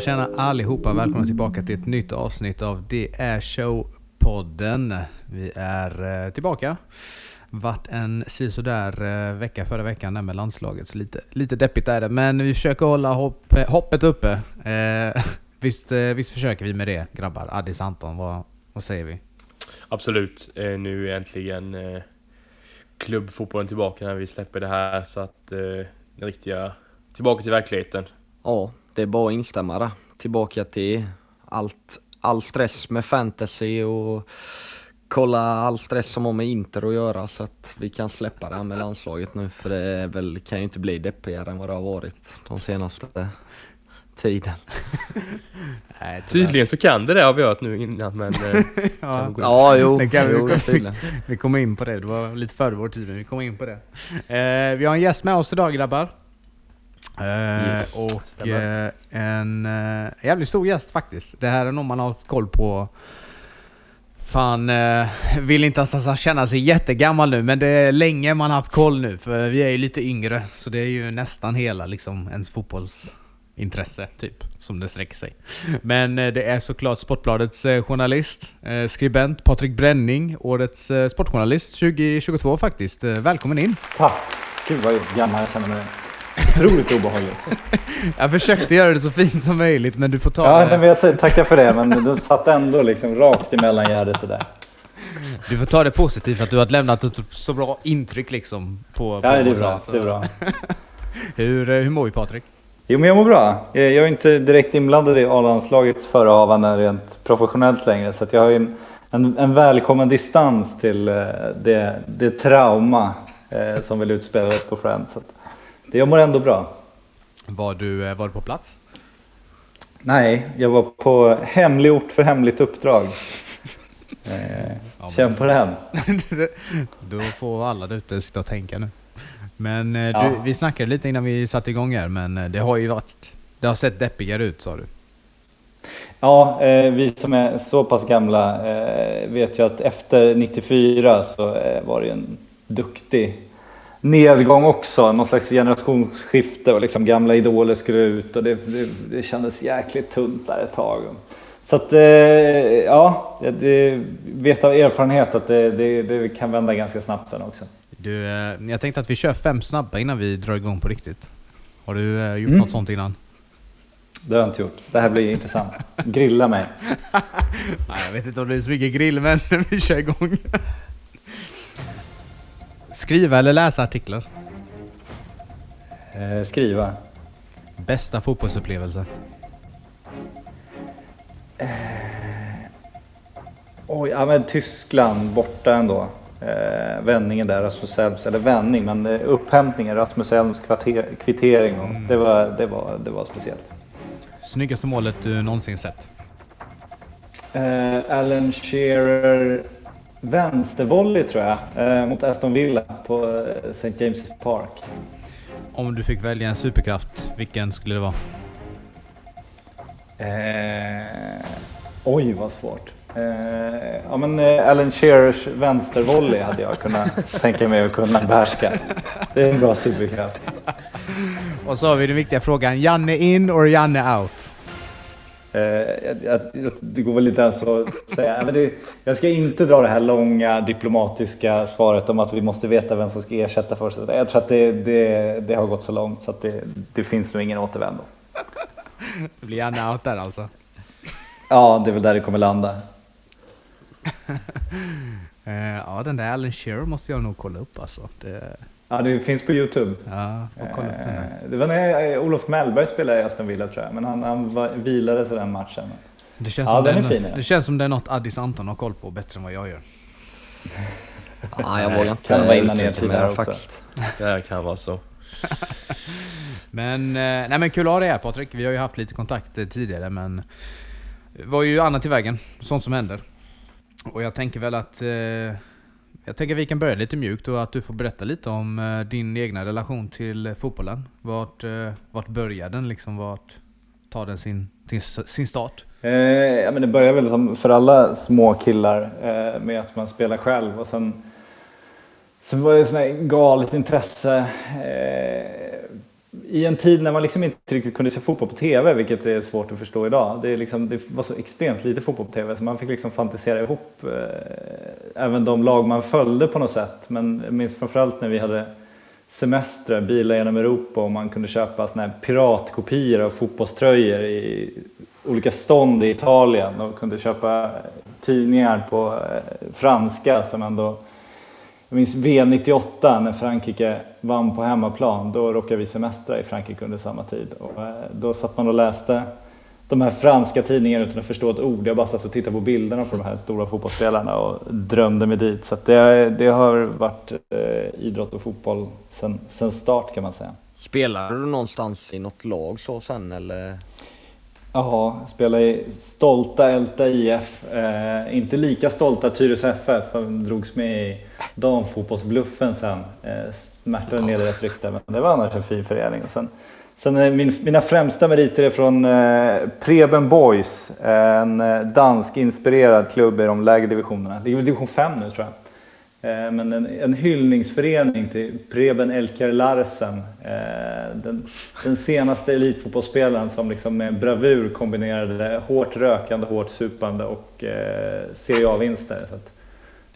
Tjena, tjena allihopa. Välkomna tillbaka till ett nytt avsnitt av Det är Show-podden. Vi är eh, tillbaka. Vart en sisådär eh, vecka förra veckan där med landslaget, så lite, lite deppigt är det. Men vi försöker hålla hopp, hoppet uppe. Eh, visst, eh, visst försöker vi med det grabbar? Addis Anton, vad, vad säger vi? Absolut. Eh, nu är äntligen eh, klubbfotbollen tillbaka när vi släpper det här så att eh, den riktiga tillbaka till verkligheten. Ja, det är bara att instämma där. Tillbaka till allt, all stress med fantasy och kolla all stress som har med Inter att göra så att vi kan släppa det här med landslaget nu för det är väl, kan ju inte bli deppigare än vad det har varit de senaste tiden. Nej, Tydligen så kan det det har vi hört nu innan men... Eh, ja. ja, jo, det kan jo, vi, vi kommer in på det, det var lite före vår tid men vi kommer in på det. Eh, vi har en gäst med oss idag grabbar. Eh, yes, och eh, en eh, jävligt stor gäst faktiskt. Det här är någon man har koll på Fan, vill inte att han känna sig jättegammal nu, men det är länge man har haft koll nu, för vi är ju lite yngre, så det är ju nästan hela liksom ens fotbollsintresse, typ, som det sträcker sig. Men det är såklart Sportbladets journalist, skribent Patrik Bränning, årets sportjournalist 2022 faktiskt. Välkommen in! Tack! Gud vad gammal jag känner mig. Otroligt obehagligt. jag försökte göra det så fint som möjligt men du får ta ja, det. jag tackar för det men du satt ändå liksom rakt i mellangärdet det där. Du får ta det positivt att du har lämnat ett så bra intryck liksom på, på Ja det är bra, det är bra. hur, eh, hur mår vi Patrik? Jo men jag mår bra. Jag är inte direkt inblandad i A-landslagets förehavanden rent professionellt längre så att jag har en, en, en välkommen distans till eh, det, det trauma eh, som vill utspela på Friends. Det jag mår ändå bra. Var du, eh, var du på plats? Nej, jag var på hemlig ort för hemligt uppdrag. Eh, ja, känn på den. Då får alla där ute sitta och tänka nu. Men eh, ja. du, vi snackade lite innan vi satte igång här, men eh, det har ju varit... Det har sett deppigare ut sa du. Ja, eh, vi som är så pass gamla vet ju att efter 94 så var det en duktig nedgång också, någon slags generationsskifte och liksom gamla idoler skulle ut och det, det, det kändes jäkligt tunt där ett tag. Så att, eh, ja, det vet av erfarenhet att det, det, det, kan vända ganska snabbt sen också. Du, eh, jag tänkte att vi kör fem snabba innan vi drar igång på riktigt. Har du eh, gjort mm. något sånt innan? Det har jag inte gjort. Det här blir intressant. Grilla mig. Nej, jag vet inte om det är så mycket grill, men vi kör igång. Skriva eller läsa artiklar? Eh, skriva. Bästa fotbollsupplevelse? Eh, oj, ja men Tyskland borta ändå. Eh, vändningen där, Rasmus Elms, eller vändning, men eh, upphämtningen, Rasmus Elms kvarter, kvittering. Och mm. det, var, det, var, det var speciellt. Snyggaste målet du någonsin sett? Eh, Alan Shearer vänstervolley tror jag, eh, mot Aston Villa på eh, St. James' Park. Om du fick välja en superkraft, vilken skulle det vara? Eh, oj, vad svårt. Eh, ja, men Alan Shearers vänstervolley hade jag kunnat tänka mig att kunna behärska. Det är en bra superkraft. Och så har vi den viktiga frågan, Janne in or Janne out? Eh, det går väl inte ens att säga. Men det, jag ska inte dra det här långa diplomatiska svaret om att vi måste veta vem som ska ersätta först. Jag tror att det, det, det har gått så långt så att det, det finns nog ingen återvändo. Det blir gärna out där alltså? Ja, det är väl där det kommer landa. Eh, ja, den där Alan Shearer måste jag nog kolla upp alltså. Det... Ja, det finns på Youtube. Ja, kolla upp den. Eh, det var när eh, Olof Mellberg spelade i Aston Villa tror jag, men han, han var, vilade sig den matchen. Det känns, ja, som den är fin, det känns som det är något Addis Anton har koll på bättre än vad jag gör. Ja, jag vågar inte kan vara innan er tid här faktiskt. Det kan vara så. men, eh, nej men kul att ha dig här Patrik. Vi har ju haft lite kontakt tidigare men var ju annat i vägen. Sånt som händer. Och jag tänker väl att jag tänker att vi kan börja lite mjukt och att du får berätta lite om eh, din egna relation till eh, fotbollen. Vart, eh, vart börjar den liksom? Vart tar den sin, sin, sin start? Eh, ja, men det börjar väl som för alla små killar eh, med att man spelar själv och sen, sen var det sån galet intresse eh, i en tid när man liksom inte riktigt kunde se fotboll på TV, vilket är svårt att förstå idag. Det, är liksom, det var så extremt lite fotboll på TV så man fick liksom fantisera ihop eh, även de lag man följde på något sätt. Men jag minns framförallt när vi hade semestrar, bilar genom Europa och man kunde köpa såna här piratkopior av fotbollströjor i olika stånd i Italien och kunde köpa tidningar på eh, franska som ändå jag minns VM 98 när Frankrike vann på hemmaplan. Då råkade vi semestra i Frankrike under samma tid. Och eh, då satt man och läste de här franska tidningarna utan att förstå ett ord. Jag bara satt och tittade på bilderna på de här stora fotbollsspelarna och drömde mig dit. Så det, det, har varit eh, idrott och fotboll sen, sen start kan man säga. Spelade du någonstans i något lag så sen eller? Ja, spelade i stolta Älta IF. Eh, inte lika stolta Tyresö FF, de drogs med i damfotbollsbluffen sen. Eh, smärtade ner deras rykte, men det var annars en fin förening. Och sen, sen är min, mina främsta meriter är från eh, Preben Boys, en eh, dansk-inspirerad klubb i de lägre divisionerna. Ligger i division 5 nu tror jag. Eh, men en, en hyllningsförening till Preben Elker Larsen, eh, den, den senaste elitfotbollsspelaren som liksom med bravur kombinerade hårt rökande, hårt supande och eh, Serie A-vinster.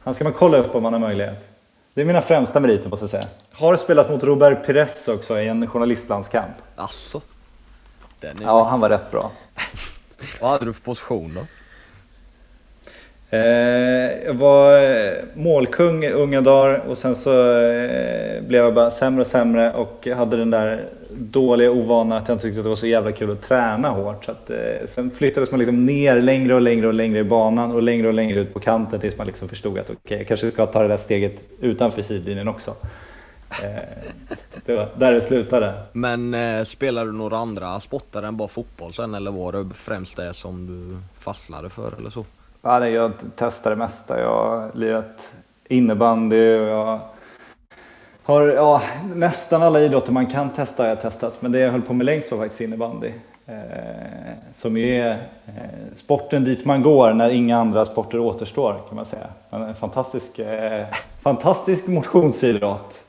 Han ska man kolla upp om man har möjlighet. Det är mina främsta meriter måste jag säga. Har spelat mot Robert Pires också i en journalistlandskamp. Asså? ja, han var rätt bra. Vad hade du för position då? Eh, jag var eh, målkung i unga dagar och sen så eh, blev jag bara sämre och sämre och hade den där dåliga ovanan att jag inte tyckte att det var så jävla kul att träna hårt. Så att, sen flyttades man liksom ner längre och längre och längre i banan och längre och längre ut på kanten tills man liksom förstod att okej, okay, jag kanske ska ta det där steget utanför sidlinjen också. det var där det slutade. Men eh, du några andra sporter än bara fotboll sen eller var det främst det som du fastnade för eller så? Ja, nej, jag testar det mesta. Jag har lirat innebandy och jag har ja, nästan alla idrotter man kan testa har jag testat. Men det jag höll på med längst var faktiskt innebandy. Eh, som är eh, sporten dit man går när inga andra sporter återstår kan man säga. En fantastisk, eh, fantastisk motionsidrott.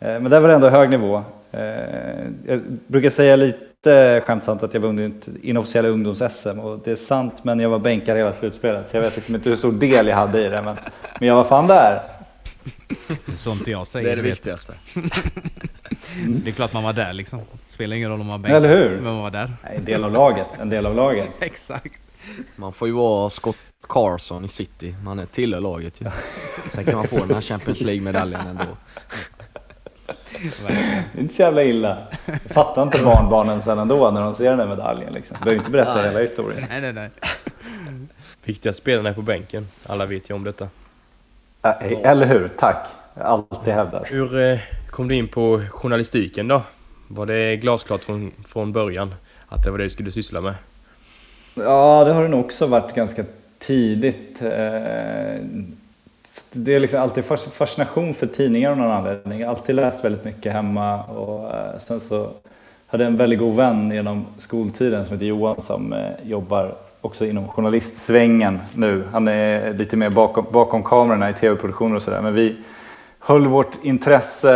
Eh, men där var det ändå hög nivå. Eh, jag brukar säga lite skämtsamt att jag vunnit inofficiella ungdoms-SM och det är sant men jag var bänkare hela slutspelet så jag vet liksom inte hur stor del jag hade i det men, men jag var fan där. Sånt jag säger. Det är det viktigaste. det är klart man var där liksom. Spelar ingen roll om man var bänkare. Eller hur? Men man var där. En del av laget. En del av laget. Exakt. Man får ju vara Scott Carson i City. Man är tillhör laget ju. Sen kan man få den här Champions League-medaljen ändå. Det är inte så jävla illa. Jag fattar inte barnbarnen sen ändå när de ser den där medaljen. Liksom. Behöver inte berätta hela historien. Nej, nej, nej. Viktiga spelarna är på bänken. Alla vet ju om detta. Eller hur? Tack. Alltid hävdat. Hur eh, kom du in på journalistiken då? Var det glasklart från, från början att det var det du skulle syssla med? Ja, det har det nog också varit ganska tidigt. Det är liksom alltid fascination för tidningar av någon anledning. Jag har alltid läst väldigt mycket hemma och eh, sen så hade jag en väldigt god vän genom skoltiden som heter Johan som eh, jobbar också inom journalistsvängen nu. Han är lite mer bakom, bakom kamerorna i tv-produktioner och sådär. Men vi höll vårt intresse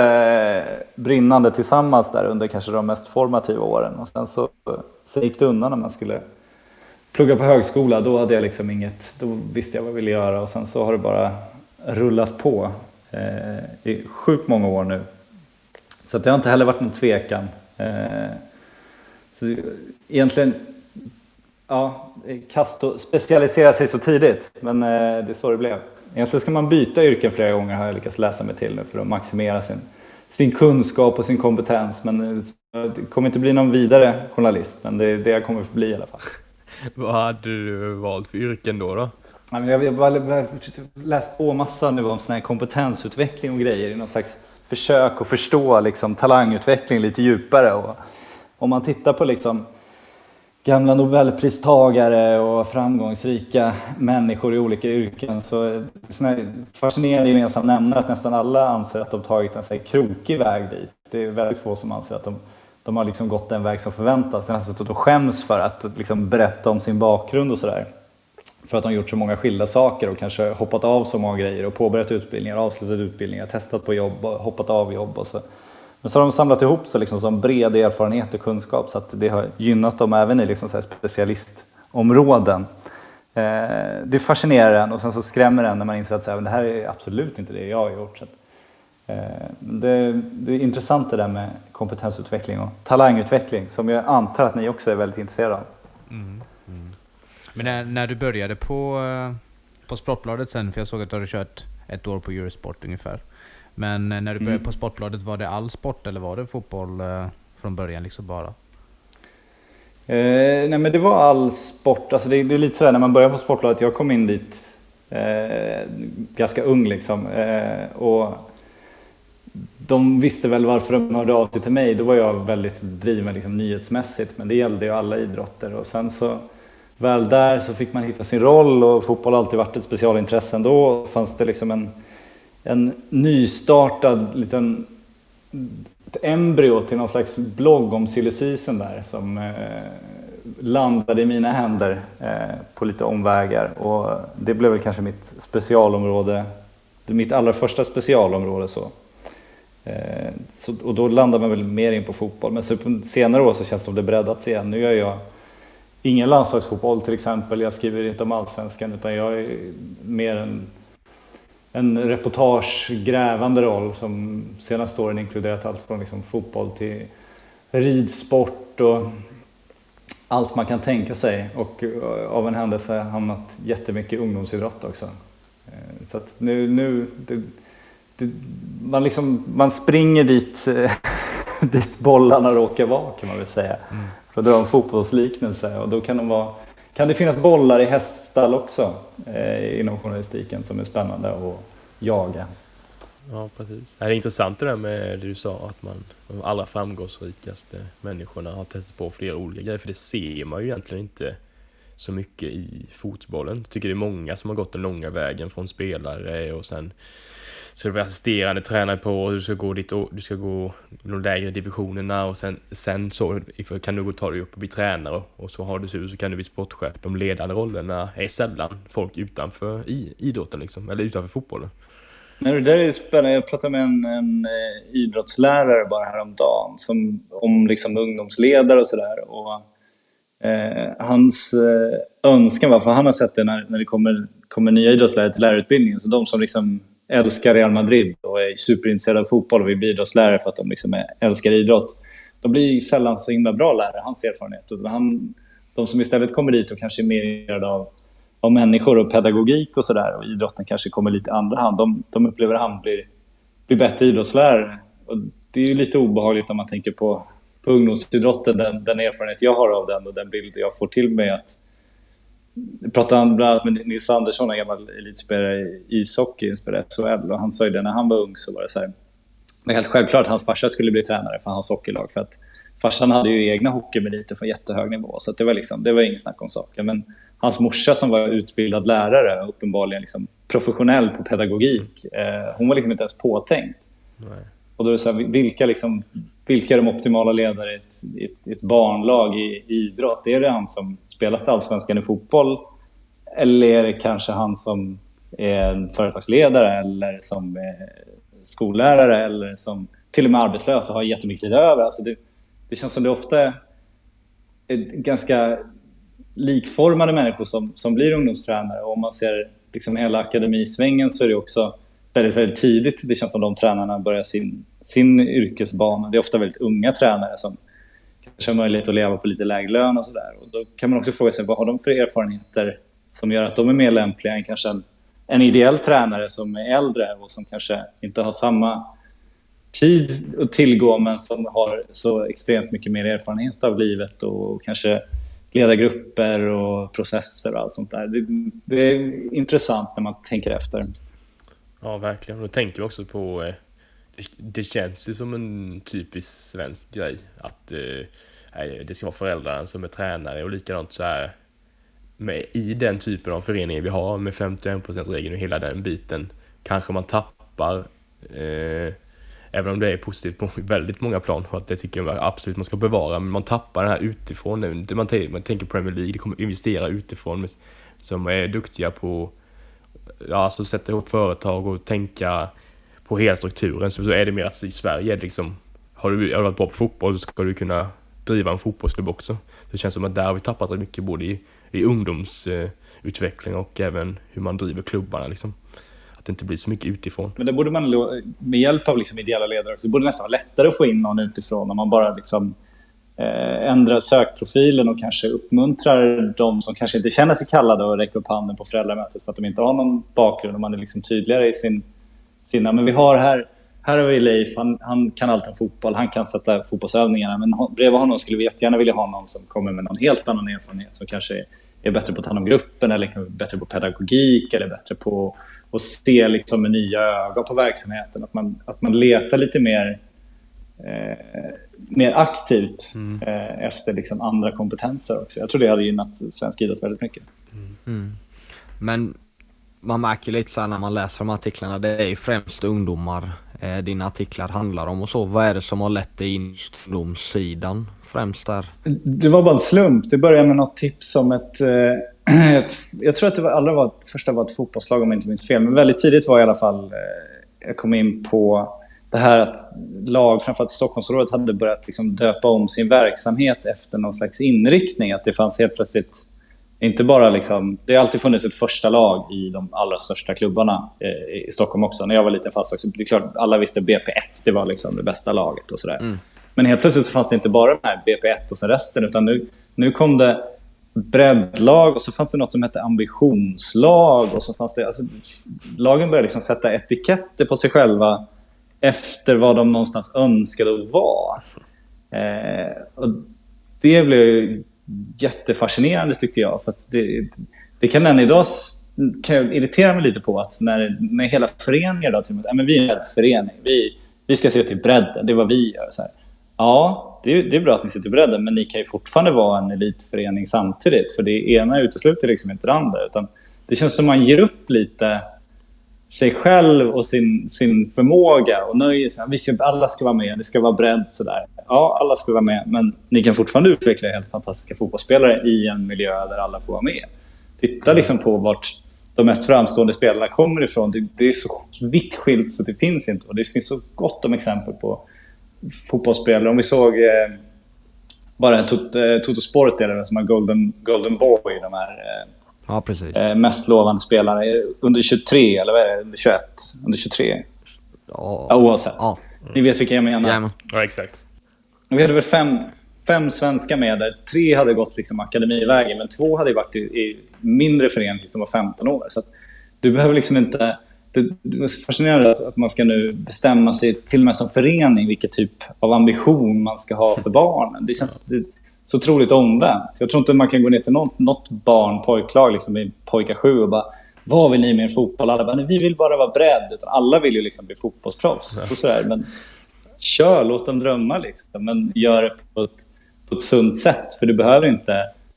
eh, brinnande tillsammans där under kanske de mest formativa åren. Och sen så, så gick det undan när man skulle plugga på högskola. Då hade jag liksom inget, då visste jag vad jag ville göra och sen så har det bara rullat på eh, i sjukt många år nu. Så det har inte heller varit någon tvekan. Eh, så egentligen, ja, kast och specialisera sig så tidigt, men eh, det är så det blev. Egentligen ska man byta yrken flera gånger har jag lyckats läsa mig till nu för att maximera sin, sin kunskap och sin kompetens. Men eh, det kommer inte bli någon vidare journalist, men det är det jag kommer att bli i alla fall. Vad hade du valt för yrken då? då? Jag har läst på massa nu om sån här kompetensutveckling och grejer i någon slags försök att förstå liksom, talangutveckling lite djupare. Och om man tittar på liksom, gamla nobelpristagare och framgångsrika människor i olika yrken så är det fascinerande gemensam nämnare att nästan alla anser att de tagit en krokig väg dit. Det är väldigt få som anser att de, de har liksom gått den väg som förväntas. De skäms för att liksom berätta om sin bakgrund och sådär för att de gjort så många skilda saker och kanske hoppat av så många grejer och påbörjat utbildningar, avslutat utbildningar, testat på jobb, hoppat av jobb och så Men så har de samlat ihop sig liksom som bred erfarenhet och kunskap så att det har gynnat dem även i liksom så specialistområden. Eh, det fascinerar en och sen så skrämmer en när man inser att så här, det här är absolut inte det jag har gjort. Så att, eh, det, det, är intressant det där med kompetensutveckling och talangutveckling som jag antar att ni också är väldigt intresserade av. Mm. Men när, när, du började på, eh, på Sportbladet sen, för jag såg att du hade kört ett år på Eurosport ungefär. Men när du började mm. på Sportbladet, var det all sport eller var det fotboll från början liksom bara? Eh, nej men det var all sport. Alltså det, det är lite så här när man börjar på Sportbladet, jag kom in dit eh, ganska ung liksom. Eh, och de visste väl varför de hörde av sig till mig. Då var jag väldigt driven liksom, nyhetsmässigt, men det gällde ju alla idrotter. Och sen så väl där så fick man hitta sin roll och fotboll har alltid varit ett specialintresse ändå. fanns det liksom en, en nystartad liten ett embryo till någon slags blogg om silly season där som eh, landade i mina händer eh, på lite omvägar. Och det blev väl kanske mitt specialområde, mitt allra första specialområde. Så. Eh, så och då landade man väl mer in på fotboll. Men så på senare år så känns det som det breddats igen. Nu gör jag ingen landslagsfotboll till exempel. Jag skriver inte om allsvenskan utan jag är mer en en reportagegrävande roll som senaste åren inkluderat allt från liksom fotboll till ridsport och allt man kan tänka sig och eh, av en händelse hamnat jättemycket i ungdomsidrott också. Eh, så att nu, nu det, det, man, liksom, man springer dit, eh, dit bollarna råkar vara kan man väl säga. Mm. För att dra en fotbollsliknelse och då kan de vara kan det finnas bollar i häststall också eh, inom journalistiken som är spännande att jaga? Ja, precis. Det är intressant det där med det du sa, att man, de allra framgångsrikaste människorna har testat på flera olika grejer, för det ser man ju egentligen inte så mycket i fotbollen. Jag tycker det är många som har gått den långa vägen från spelare och sen så du blir assisterande tränare på och du ska gå dit och du ska gå de lägre divisionerna och sen, sen så kan du gå ta dig upp och bli tränare och så har du tur så kan du bli sportchef. De ledande rollerna är sällan folk utanför i, idrotten liksom, eller utanför fotbollen. Nej, det där är spännande. Jag pratade med en, en eh, idrottslärare bara häromdagen som, om liksom ungdomsledare och sådär. Eh, hans eh, önskan var, för han har sett det när, när det kommer, kommer nya idrottslärare till lärarutbildningen, så de som liksom älskar Real Madrid och är superintresserade av fotboll och vill bli idrottslärare för att de liksom är, älskar idrott. De blir sällan så himla bra lärare, hans erfarenhet. Han, de som istället kommer dit och kanske är mer intresserade av, av människor och pedagogik och sådär och idrotten kanske kommer lite i andra hand. De, de upplever att han blir, blir bättre idrottslärare. Och det är ju lite obehagligt om man tänker på, på ungdomsidrotten, den, den erfarenhet jag har av den och den bild jag får till mig att jag pratade bland annat med Nils Andersson, en gammal elitspelare i ishockey, spelade SHL. Och han sa ju det när han var ung så var det så här, det helt självklart att hans farsa skulle bli tränare för hans hockeylag. För att farsan hade ju egna hockeymeriter från jättehög nivå. Så det var, liksom, det var ingen snack om saken. Men hans morsa som var utbildad lärare, uppenbarligen liksom professionell på pedagogik, eh, hon var liksom inte ens påtänkt. Nej. Och då är det så här, vilka, liksom, vilka är de optimala ledare i ett, ett, ett barnlag i, i idrott? Är det han som spelat allsvenskan i fotboll? Eller är det kanske han som är en företagsledare eller som skollärare eller som till och med arbetslös och har jättemycket tid över? Alltså det, det känns som det ofta är ganska likformade människor som, som blir ungdomstränare. Och om man ser liksom hela akademisvängen så är det också väldigt, väldigt tidigt. Det känns som de tränarna börjar sin, sin yrkesbana. Det är ofta väldigt unga tränare som kanske har möjlighet att leva på lite lägre lön och sådär. Då kan man också fråga sig vad har de för erfarenheter som gör att de är mer lämpliga än kanske en, en ideell tränare som är äldre och som kanske inte har samma tid att tillgå men som har så extremt mycket mer erfarenhet av livet och kanske leda grupper och processer och allt sånt där. Det, det är intressant när man tänker efter. Ja, verkligen. Då tänker vi också på eh, det känns ju som en typisk svensk grej att eh, det ska vara föräldrarna som är tränare och likadant så här med, i den typen av föreningar vi har med 51%-regeln och hela den biten kanske man tappar eh, Även om det är positivt på väldigt många plan och att det tycker jag absolut man ska bevara, men man tappar det här utifrån nu. Man, man tänker Premier League, det kommer investera utifrån som är duktiga på ja, alltså sätta ihop företag och tänka på hela strukturen så, så är det mer att i Sverige är det liksom har du, har du varit bra på fotboll så ska du kunna driva en fotbollsklubb också. Det känns som att där har vi tappat rätt mycket både i, i ungdomsutveckling och även hur man driver klubbarna liksom. Att det inte blir så mycket utifrån. Men det borde man med hjälp av liksom ideella ledare så borde det nästan vara lättare att få in någon utifrån om man bara liksom Eh, ändrar sökprofilen och kanske uppmuntrar de som kanske inte känner sig kallade att räcka upp handen på föräldramötet för att de inte har någon bakgrund och man är liksom tydligare i sin, sina, men vi har här här har vi Leif, han, han, kan allt om fotboll, han kan sätta fotbollsövningarna. Men bredvid honom skulle vi jättegärna vilja ha någon som kommer med någon helt annan erfarenhet. Som kanske är, är bättre på att ta hand om gruppen, eller bättre på pedagogik, eller bättre på att se liksom med nya ögon på verksamheten. Att man, att man letar lite mer, eh, mer aktivt mm. eh, efter liksom andra kompetenser också. Jag tror det hade gynnat svensk idrott väldigt mycket. Mm. Mm. Men man märker lite så när man läser de artiklarna, det är ju främst ungdomar eh, dina artiklar handlar om och så. Vad är det som har lett dig in ungdomssidan främst där? Det var bara en slump. Det började med något tips om ett... Eh, jag tror att det var, allra var, första var ett fotbollslag om jag inte minns fel. Men väldigt tidigt var i alla fall... Eh, jag kom in på det här att lag, framförallt Stockholmsområdet, hade börjat liksom döpa om sin verksamhet efter någon slags inriktning. Att det fanns helt plötsligt inte bara liksom, det har alltid funnits ett första lag i de allra största klubbarna eh, i Stockholm också. När jag var liten fast också, det är klart alla visste BP1, det var liksom det bästa laget och sådär. Mm. Men helt plötsligt så fanns det inte bara de här BP1 och sen resten, utan nu, nu kom det breddlag och så fanns det något som hette ambitionslag och så fanns det, alltså, lagen började liksom sätta etiketter på sig själva efter vad de någonstans önskade att vara. Eh, och det blev jättefascinerande tyckte jag. För det, det kan än idag kan jag irritera mig lite på att när, när hela föreningar då, till, men vi är en förening, vi, vi ska se till bredden, det är vad vi gör. Så här. Ja, det är, det är bra att ni ser till bredden, men ni kan ju fortfarande vara en elitförening samtidigt. För det ena utesluter liksom inte det andra. Utan det känns som man ger upp lite sig själv och sin, sin förmåga och nöjer sig. Vi ska, alla ska vara med, det ska vara bredd sådär. Ja, alla ska vara med, men ni kan fortfarande utveckla helt fantastiska fotbollsspelare i en miljö där alla får vara med. Titta liksom på vart de mest framstående spelarna kommer ifrån. Det, det är så vitt skilt så det finns inte. Och det finns så gott om exempel på fotbollsspelare. Om vi såg eh, bara eh, Toto, Sport, som har Golden, Golden Boy, de här eh, Ja, precis. Eh, mest lovande spelare. Under 23, eller vad är det? Under 21? Under 23? Ja, ja oavsett. Ja. Ni vet vilka jag menar. Jajamän. Ja, exakt. Vi hade väl fem, fem svenska med där. Tre hade gått liksom akademivägen, men två hade varit i, i mindre förening som var 15 år. Så du behöver liksom inte... Det, det är fascinerande att, att, man ska nu bestämma sig, till och med som förening, vilken typ av ambition man ska ha för barnen. Det känns... Det, så otroligt omvänt. Jag tror inte man kan gå ner till något, något barn, pojklag, liksom i pojkar sju och bara vad vill ni med er fotboll? Alla bara, vi vill bara vara bredd. Utan alla vill ju liksom bli fotbollsproffs. Och sådär. Men kör, låt dem drömma. Liksom. Men gör det på ett, på ett sunt sätt. För du behöver inte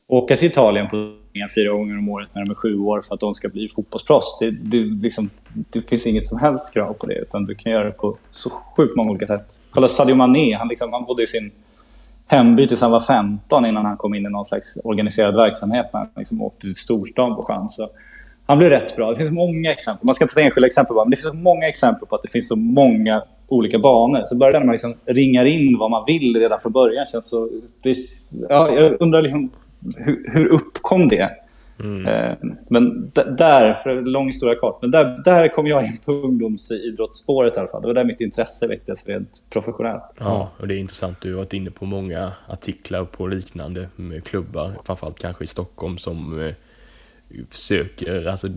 åka till Italien på fyra gånger om året när de är sju år för att de ska bli fotbollsproffs. Det, det, liksom, det finns inget som helst krav på det. Utan du kan göra det på så sjukt många olika sätt. Kolla Sadio Mané. Han, liksom, han bodde i sin hemby tills han var 15 innan han kom in i någon slags organiserad verksamhet när han liksom åkte till storstan på chans. Så han blev rätt bra. Det finns många exempel. Man ska inte ta enskilda exempel bara, men det finns många exempel på att det finns så många olika banor. Så börjar när man liksom ringar in vad man vill redan från början känns så... Det, ja, jag undrar liksom, hur, hur uppkom det? Mm. Eh, men där, för lång historia kort, men där, där kom jag in på ungdomsidrottsspåret i alla fall. Det var där mitt intresse väcktes rent professionellt. Ja, och det är intressant. Du har varit inne på många artiklar på liknande med klubbar, framförallt kanske i Stockholm, som eh, försöker, alltså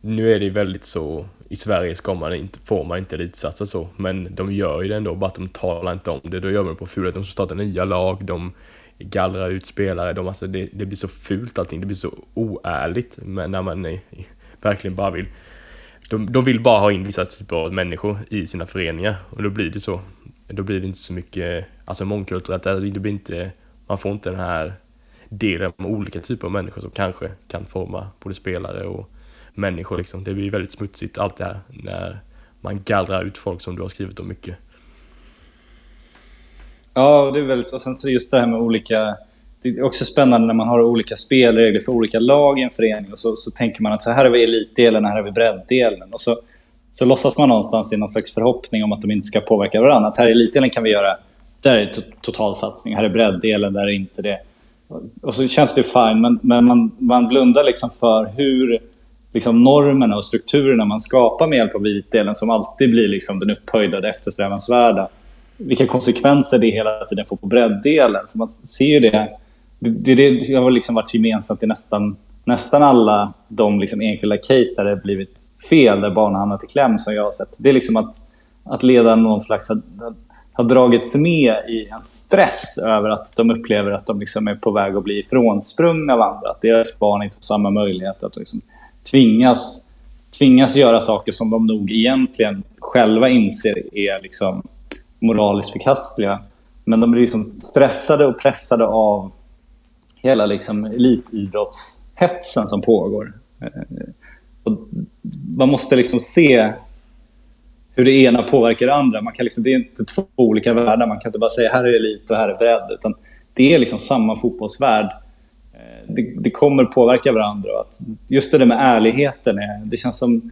nu är det väldigt så, i Sverige ska man inte, får man inte elitsatsa så, men de gör ju det ändå, bara att de talar inte om det. Då gör man det på fulet, de startar nya lag, de gallra ut spelare. De, alltså, det, det blir så fult allting, det blir så oärligt men när man nej, verkligen bara vill de, de vill bara ha in vissa typer av människor i sina föreningar och då blir det så. Då blir det inte så mycket, alltså mångkulturellt, det blir inte, man får inte den här delen med olika typer av människor som kanske kan forma både spelare och människor liksom. Det blir väldigt smutsigt allt det här när man gallrar ut folk som du har skrivit om mycket. Ja, det är väldigt... Och sen så just det här med olika... Det är också spännande när man har olika spelregler för olika lag i en förening och så, så tänker man att så här har vi elitdelen, här har vi bredddelen. Och så, så låtsas man någonstans i någon slags förhoppning om att de inte ska påverka varandra. Att här i elitdelen kan vi göra, där är totalsatsning, här är bredddelen, där är inte det. Och så känns det fine, men, men man, man blundar liksom för hur liksom normerna och strukturerna man skapar med hjälp av elitdelen som alltid blir liksom den upphöjda, det eftersträvansvärda. Vilka konsekvenser det hela tiden får på bredddelen. För man ser ju det, det, det, det har liksom varit gemensamt i nästan nästan alla de liksom enskilda case där det har blivit fel, där barn har hamnat i kläm som jag har sett. Det är liksom att, att ledaren någon slags har, har dragits med i en stress över att de upplever att de liksom är på väg att bli ifrånsprungna av andra. Att deras barn inte har samma möjlighet att liksom tvingas, tvingas göra saker som de nog egentligen själva inser är liksom moraliskt förkastliga. Men de blir liksom stressade och pressade av hela liksom elitidrottshetsen som pågår. Eh, och man måste liksom se hur det ena påverkar det andra. Man kan liksom, det är inte två olika världar. Man kan inte bara säga här är elit och här är bredd. Utan det är liksom samma fotbollsvärld. Eh, det, det kommer påverka varandra. Att just det där med ärligheten, är, det känns som...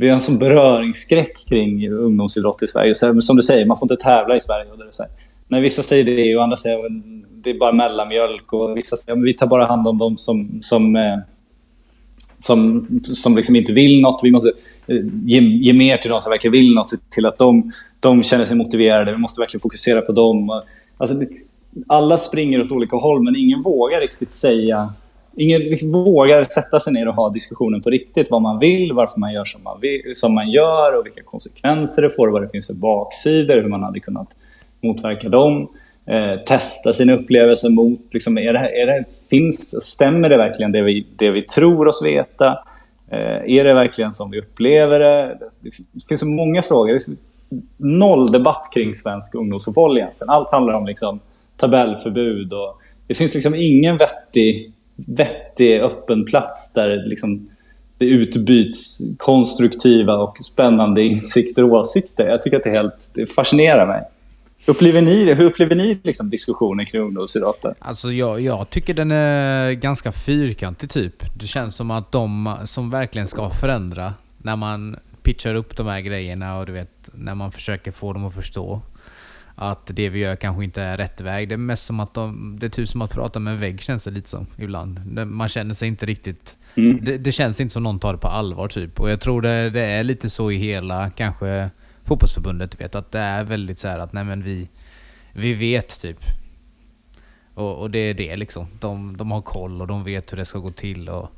Vi har en sån beröringsskräck kring ungdomsidrott i Sverige. Så, som du säger, man får inte tävla i Sverige. Och det är så här. När vissa säger det och andra säger att det är bara mellanmjölk och vissa säger att vi tar bara hand om de som, som, eh, som, som liksom inte vill något. Vi måste eh, ge, ge mer till de som verkligen vill något, se till att de, de känner sig motiverade. Vi måste verkligen fokusera på dem. Alltså, alla springer åt olika håll, men ingen vågar riktigt säga Ingen liksom vågar sätta sig ner och ha diskussionen på riktigt. Vad man vill, varför man gör som man, vill, som man gör och vilka konsekvenser det får och vad det finns för baksidor, hur man hade kunnat motverka dem. Eh, testa sina upplevelser mot, liksom, är det, är det, finns, stämmer det verkligen det vi, det vi tror oss veta? Eh, är det verkligen som vi upplever det? Det finns så många frågor. Det är noll debatt kring svensk ungdomsfotboll egentligen. Allt handlar om liksom, tabellförbud och det finns liksom ingen vettig, vettig öppen plats där liksom, det utbyts konstruktiva och spännande insikter och åsikter. Jag tycker att det, helt, det fascinerar mig. Upplever ni det? Hur upplever ni liksom diskussionen kring ungdomsidrotten? Alltså jag, jag tycker den är ganska fyrkantig typ. Det känns som att de som verkligen ska förändra, när man pitchar upp de här grejerna och du vet, när man försöker få dem att förstå att det vi gör kanske inte är rätt väg. Det är mest som att de, det är typ som att prata med en vägg känns det lite som ibland. Man känner sig inte riktigt... Mm. Det, det, känns inte som någon tar det på allvar typ. Och jag tror det, det är lite så i hela kanske fotbollsförbundet vet att det är väldigt så att nej men vi, vi vet typ. Och, och det är det liksom. De, de har koll och de vet hur det ska gå till. Och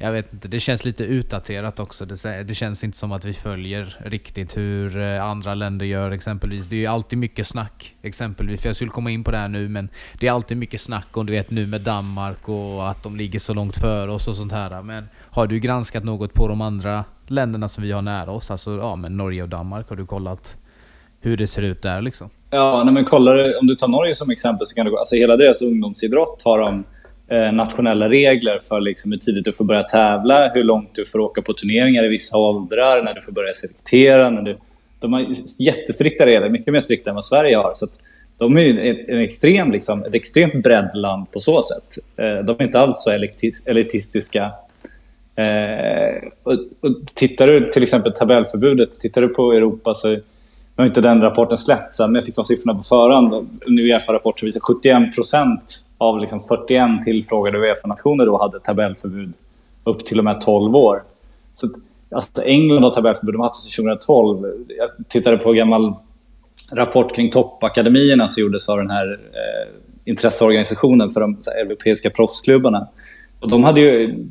jag vet inte, det känns lite utdaterat också. Det, det känns inte som att vi följer riktigt hur eh, andra länder gör exempelvis. Det är ju alltid mycket snack exempelvis. För jag skulle komma in på det här nu men det är alltid mycket snack om du vet nu med Danmark och att de ligger så långt före oss och sånt här. Men har du granskat något på de andra länderna som vi har nära oss, alltså ja, men Norge och Danmark, har du kollat hur det ser ut där liksom? Ja, nej, men kollar, om du tar Norge som exempel så kan du alltså hela deras ungdomsidrott har de Eh, nationella regler för liksom hur tidigt du får börja tävla, hur långt du får åka på turneringar i vissa åldrar, när du får börja selektera. När du, de har jättestrikta regler, mycket mer strikta än vad Sverige har. Så de är en extrem, liksom, ett extremt breddland på så sätt. Eh, de är inte alls så elitistiska eh, och, och tittar du till exempel tabellförbudet, tittar du på Europa så nu har inte den rapporten släppts men jag fick de siffrorna på förhand. Nu Uefa-rapport som visar 71% av liksom 41 tillfrågade Uefa-nationer då hade tabellförbud upp till och med 12 år. Så, alltså England har tabellförbud, de har haft det 2012. Jag tittade på en gammal rapport kring toppakademierna som gjordes av den här eh, intresseorganisationen för de här, europeiska proffsklubbarna. Och de hade ju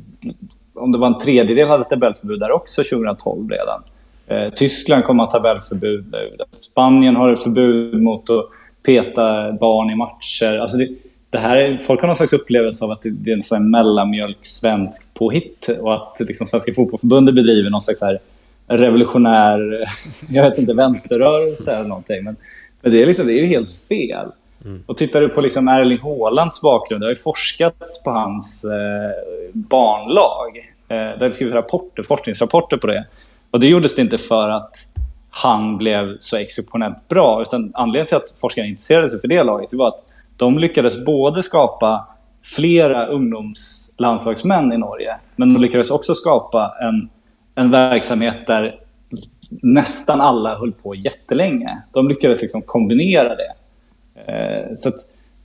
om det var en tredjedel hade tabellförbud där också 2012 redan. Eh, Tyskland kommer att ha tabellförbud nu. Spanien har ett förbud mot att peta barn i matcher. Alltså det, det här är, folk har någon slags upplevelse av att det, det är en sån mellanmjölk svensk påhitt och att liksom Svenska fotbollförbundet bedriver någon slags här revolutionär, jag vet inte, vänsterrörelse eller någonting. Men, men det, är liksom, det är ju helt fel. Mm. Och tittar du på liksom Erling Haalands bakgrund, det har ju forskats på hans eh, barnlag. Eh, det har skrivits rapporter, forskningsrapporter på det. Och det gjordes det inte för att han blev så exceptionellt bra, utan anledningen till att forskarna intresserade sig för det laget det var att de lyckades både skapa flera ungdomslandslagsmän i Norge, men de lyckades också skapa en, en verksamhet där nästan alla höll på jättelänge. De lyckades liksom kombinera det. Eh, så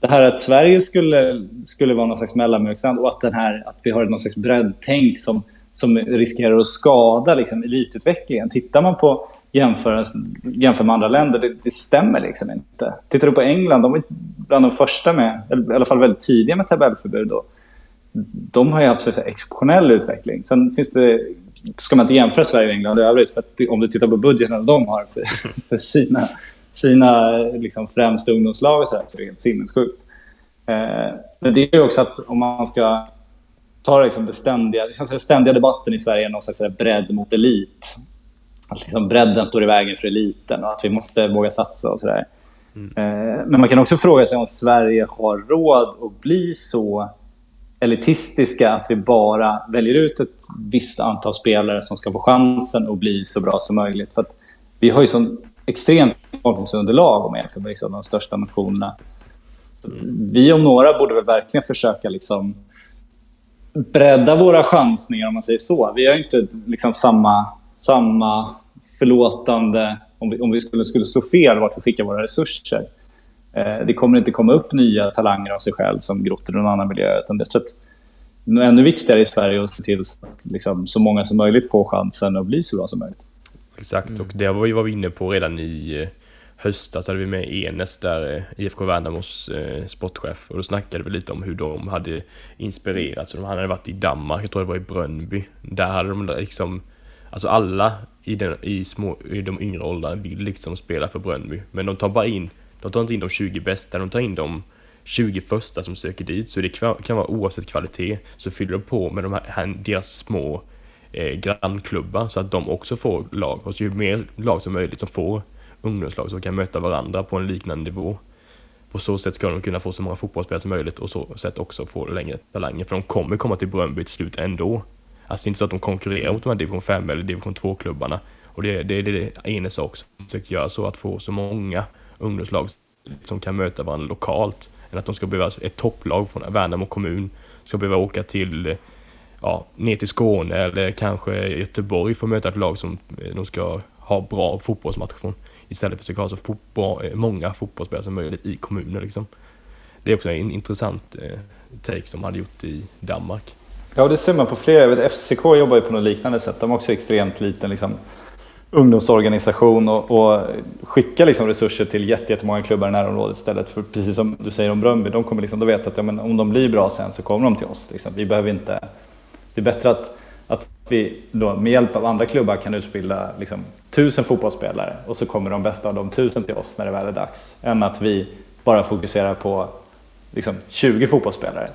det här att Sverige skulle, skulle vara någon slags mellanmjölksland och att, den här, att vi har någon slags breddtänk som, som riskerar att skada liksom, elitutvecklingen. Tittar man på jämför med andra länder, det, det, stämmer liksom inte. Tittar du på England, de var bland de första med, eller i alla fall väldigt tidiga med tabellförbud. Då. De har ju haft så exceptionell utveckling. Sen finns det, ska man inte jämföra Sverige och England i övrigt, för att om du tittar på budgeten de har för, för sina, sina liksom främsta ungdomslag och så, här, så är det helt sinnessjukt. Eh, men det är också att om man ska ta liksom det ständiga, det ständiga debatten i Sverige, någon slags bredd mot elit att liksom bredden står i vägen för eliten och att vi måste våga satsa och sådär. Mm. Eh, men man kan också fråga sig om Sverige har råd att bli så elitistiska att vi bara väljer ut ett visst antal spelare som ska få chansen att bli så bra som möjligt. För vi har ju sån extremt befolkningsunderlag om man jämför med liksom de största nationerna. Mm. Vi om några borde väl verkligen försöka liksom bredda våra chansningar om man säger så. Vi har inte liksom samma samma förlåtande om vi, om vi skulle, skulle slå fel vart vi skickar våra resurser. Eh, det kommer inte komma upp nya talanger av sig själv som grott i någon annan miljö. Utan det är ännu viktigare i Sverige att se till att liksom, så många som möjligt får chansen att bli så bra som möjligt. Exakt, mm. och det var vi, var inne på redan i eh, höstas hade vi med Enes där, eh, IFK Värnamos eh, sportchef, och då snackade vi lite om hur de hade inspirerats. Han hade varit i Danmark, jag tror det var i Brönnby. Där hade de liksom Alltså alla i, den, i, små, i de yngre åldrarna vill liksom spela för Brönnby. Men de tar bara in, de tar inte in de 20 bästa, de tar in de 20 första som söker dit. Så det kan vara oavsett kvalitet, så fyller de på med de här, deras små eh, grannklubbar så att de också får lag. Och så ju mer lag som möjligt som får ungdomslag som kan möta varandra på en liknande nivå. På så sätt ska de kunna få så många fotbollsspelare som möjligt och så sätt också få längre talanger. För de kommer komma till Bröndby till slut ändå. Alltså det är inte så att de konkurrerar mot de här division 5 eller division 2-klubbarna. Och det, det, det är det sak också försöker göra, så att få så många ungdomslag som kan möta varandra lokalt. Än att de ska behöva, ett topplag från Värnamo kommun ska behöva åka till, ja, ner till Skåne eller kanske Göteborg för att möta ett lag som de ska ha bra fotbollsmatcher från. Istället för att försöka ha så fotboll, eh, många fotbollsspelare som möjligt i kommunen liksom. Det är också en intressant eh, take som man hade gjort i Danmark. Ja, det ser man på flera. vet, FCK jobbar ju på något liknande sätt. De har också extremt liten liksom, ungdomsorganisation och, och skickar liksom resurser till jättemånga klubbar i närområdet istället för precis som du säger om Bröndby, de kommer liksom, de vet att ja, men om de blir bra sen så kommer de till oss. Liksom. Vi behöver inte, det är bättre att, att vi då med hjälp av andra klubbar kan utbilda liksom, tusen fotbollsspelare och så kommer de bästa av de tusen till oss när det väl är dags. Än att vi bara fokuserar på liksom, 20 fotbollsspelare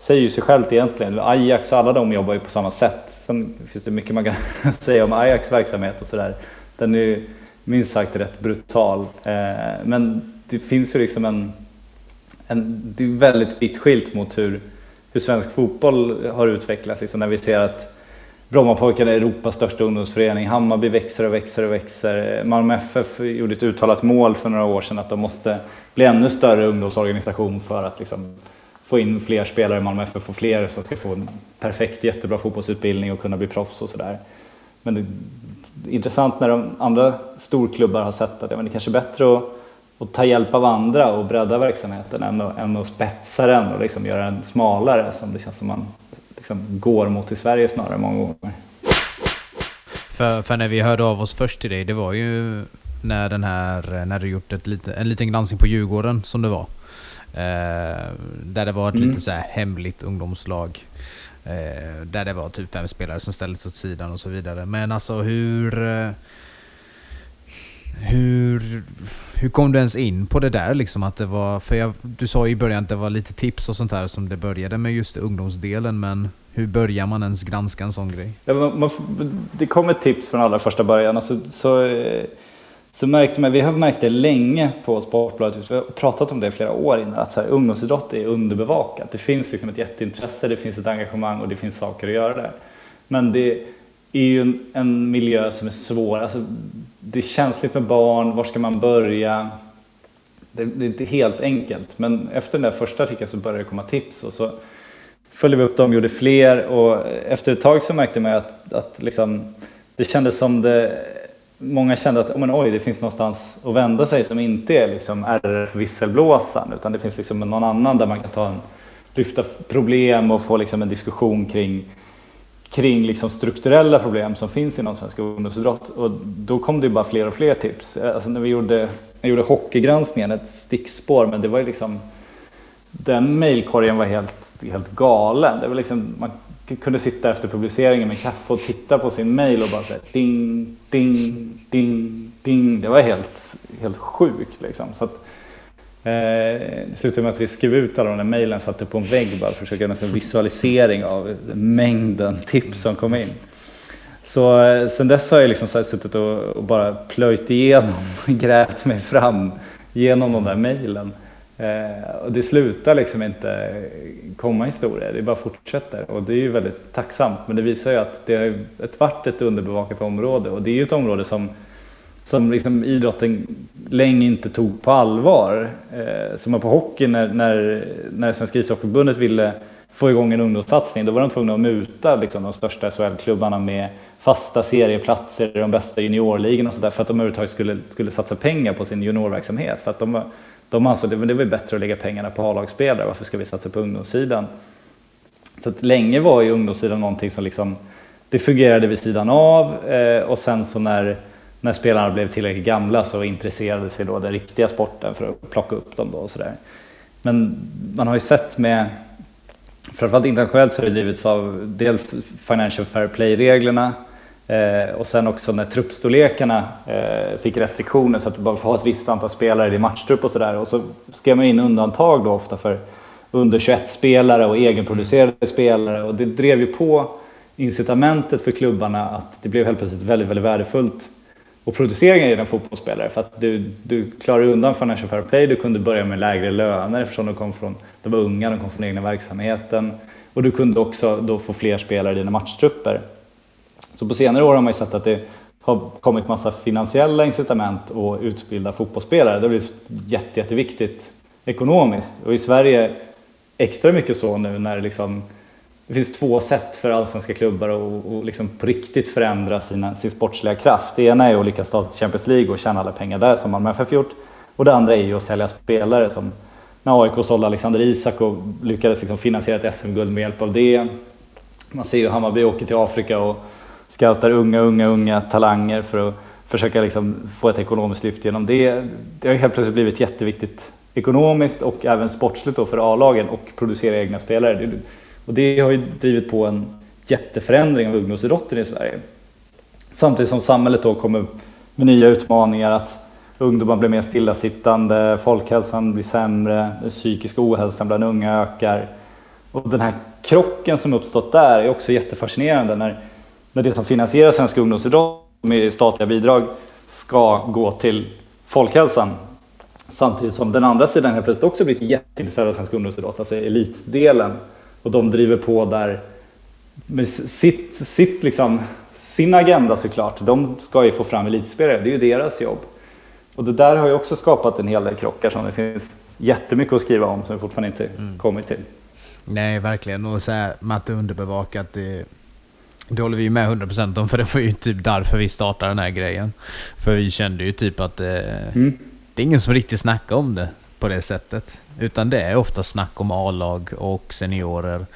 säger ju sig självt egentligen. Ajax och alla de jobbar ju på samma sätt. Sen finns det mycket man kan säga om Ajax verksamhet och sådär. Den är ju minst sagt rätt brutal. Eh, men det finns ju liksom en... en det är väldigt vitt skilt mot hur, hur svensk fotboll har utvecklats. Liksom när vi ser att Brommapojkarna är Europas största ungdomsförening. Hammarby växer och växer och växer. Malmö FF gjorde ett uttalat mål för några år sedan att de måste bli ännu större ungdomsorganisation för att liksom få in fler spelare i Malmö FF och fler som ska få en perfekt, jättebra fotbollsutbildning och kunna bli proffs och sådär. Men det är intressant när de andra storklubbar har sett att ja, men det kanske är bättre att, att ta hjälp av andra och bredda verksamheten än att, än att spetsa den och liksom göra den smalare som det känns som man liksom går mot i Sverige snarare många gånger. För, för när vi hörde av oss först till dig, det var ju när den här, när du gjort ett lite, en liten granskning på Djurgården som det var. Eh, där det var ett mm. lite så här hemligt ungdomslag. Eh, där det var typ fem spelare som ställdes åt sidan och så vidare. Men alltså hur... Hur, hur kom du ens in på det där liksom? Att det var, för jag, du sa i början att det var lite tips och sånt här som det började med just ungdomsdelen, men hur börjar man ens granska en sån grej? Ja, man, man, det kom ett tips från allra första början. Alltså, så, eh, så märkte man, vi har märkt det länge på Sportbladet, vi har pratat om det i flera år innan, att så här, ungdomsidrott är underbevakat. Det finns liksom ett jätteintresse, det finns ett engagemang och det finns saker att göra där. Men det är ju en, en miljö som är svår. Alltså, det är känsligt med barn, var ska man börja? Det, det, är inte helt enkelt, men efter den där första artikeln så började det komma tips och så följde vi upp dem, gjorde fler och efter ett tag så märkte man att, att liksom, det kändes som det många kände att oh, men, oj, det finns någonstans att vända sig som inte är liksom RF-visselblåsaren utan det finns liksom någon annan där man kan ta en, lyfta problem och få liksom en diskussion kring, kring liksom strukturella problem som finns inom svensk ungdomsidrott. Och då kom det bara fler och fler tips. Alltså när vi gjorde, jag gjorde hockeygranskningen, ett stickspår, men det var ju liksom den mejlkorgen var helt, helt galen. Det var liksom, man kunde sitta efter publiceringen med kaffe och titta på sin mail och bara säga ding, ding, ding, ding. Det var helt, helt sjukt liksom. Så att, eh, det slutade med att vi skrev ut alla de där mejlen, satte på en vägg bara för att försöka göra en visualisering av mängden tips som kom in. Så eh, sen dess har jag liksom suttit och, och bara plöjt igenom, grävt mig fram genom de där mejlen. Eh, och det slutar liksom inte komma historier, det bara fortsätter. Och det är ju väldigt tacksamt, men det visar ju att det har varit ett underbevakat område och det är ju ett område som, som liksom idrotten länge inte tog på allvar. Eh, som på hockey när, när, när Svenska ishockeyförbundet ville få igång en ungdomssatsning, då var de tvungna att muta liksom, de största SHL-klubbarna med fasta serieplatser i de bästa juniorligorna och sådär för att de överhuvudtaget skulle, skulle satsa pengar på sin juniorverksamhet. För att de, de ansåg att det var bättre att lägga pengarna på A-lagsspelare, varför ska vi satsa på ungdomssidan? Så att länge var ju ungdomssidan någonting som liksom, det fungerade vid sidan av eh, och sen så när, när spelarna blev tillräckligt gamla så intresserade sig då den riktiga sporten för att plocka upp dem då och sådär. Men man har ju sett med, framförallt internationellt så har det drivits av dels Financial Fair Play-reglerna Eh, och sen också när truppstorlekarna eh, fick restriktioner så att du bara får ha ett visst antal spelare i din matchtrupp och sådär. Och så skrev man in undantag då ofta för under 21-spelare och egenproducerade spelare. Och det drev ju på incitamentet för klubbarna att det blev helt plötsligt väldigt, väldigt värdefullt och producera en fotbollsspelare. För att du, du klarade undan Financial Fair Play, du kunde börja med lägre löner eftersom de, kom från, de var unga, de kom från egna verksamheten. Och du kunde också då få fler spelare i dina matchtrupper. Så på senare år har man ju sett att det har kommit massa finansiella incitament att utbilda fotbollsspelare. Det har blivit jätte, jätteviktigt ekonomiskt. Och i Sverige extra mycket så nu när liksom, det finns två sätt för allsvenska klubbar att liksom på riktigt förändra sina, sin sportsliga kraft. Det ena är att lyckas ta sig till Champions League och tjäna alla pengar där som Malmö FF gjort. Och det andra är ju att sälja spelare som när AIK sålde Alexander Isak och lyckades liksom finansiera ett SM-guld med hjälp av det. Man ser ju Hammarby åker till Afrika och scoutar unga, unga, unga talanger för att försöka liksom få ett ekonomiskt lyft genom det. Det har helt plötsligt blivit jätteviktigt ekonomiskt och även sportsligt då för A-lagen och producera egna spelare. Och det har ju drivit på en jätteförändring av ungdomsidrotten i Sverige. Samtidigt som samhället då kommer med nya utmaningar att ungdomar blir mer stillasittande, folkhälsan blir sämre, den psykiska ohälsan bland unga ökar. Och den här krocken som uppstått där är också jättefascinerande när när det som finansierar svensk ungdomsidrott med statliga bidrag ska gå till folkhälsan. Samtidigt som den andra sidan helt plötsligt också blivit jätteintresserad av svensk ungdomsidrott, alltså elitdelen. Och de driver på där med sitt, sitt liksom, sin agenda såklart. De ska ju få fram elitspelare, det är ju deras jobb. Och det där har ju också skapat en hel del krockar som det finns jättemycket att skriva om som vi fortfarande inte mm. kommit till. Nej, verkligen. Och så här, är underbevakat. Det det håller vi ju med 100% om, för det var ju typ därför vi startade den här grejen. För vi kände ju typ att eh, mm. det är ingen som riktigt snackar om det på det sättet. Utan det är ofta snack om A-lag och seniorer.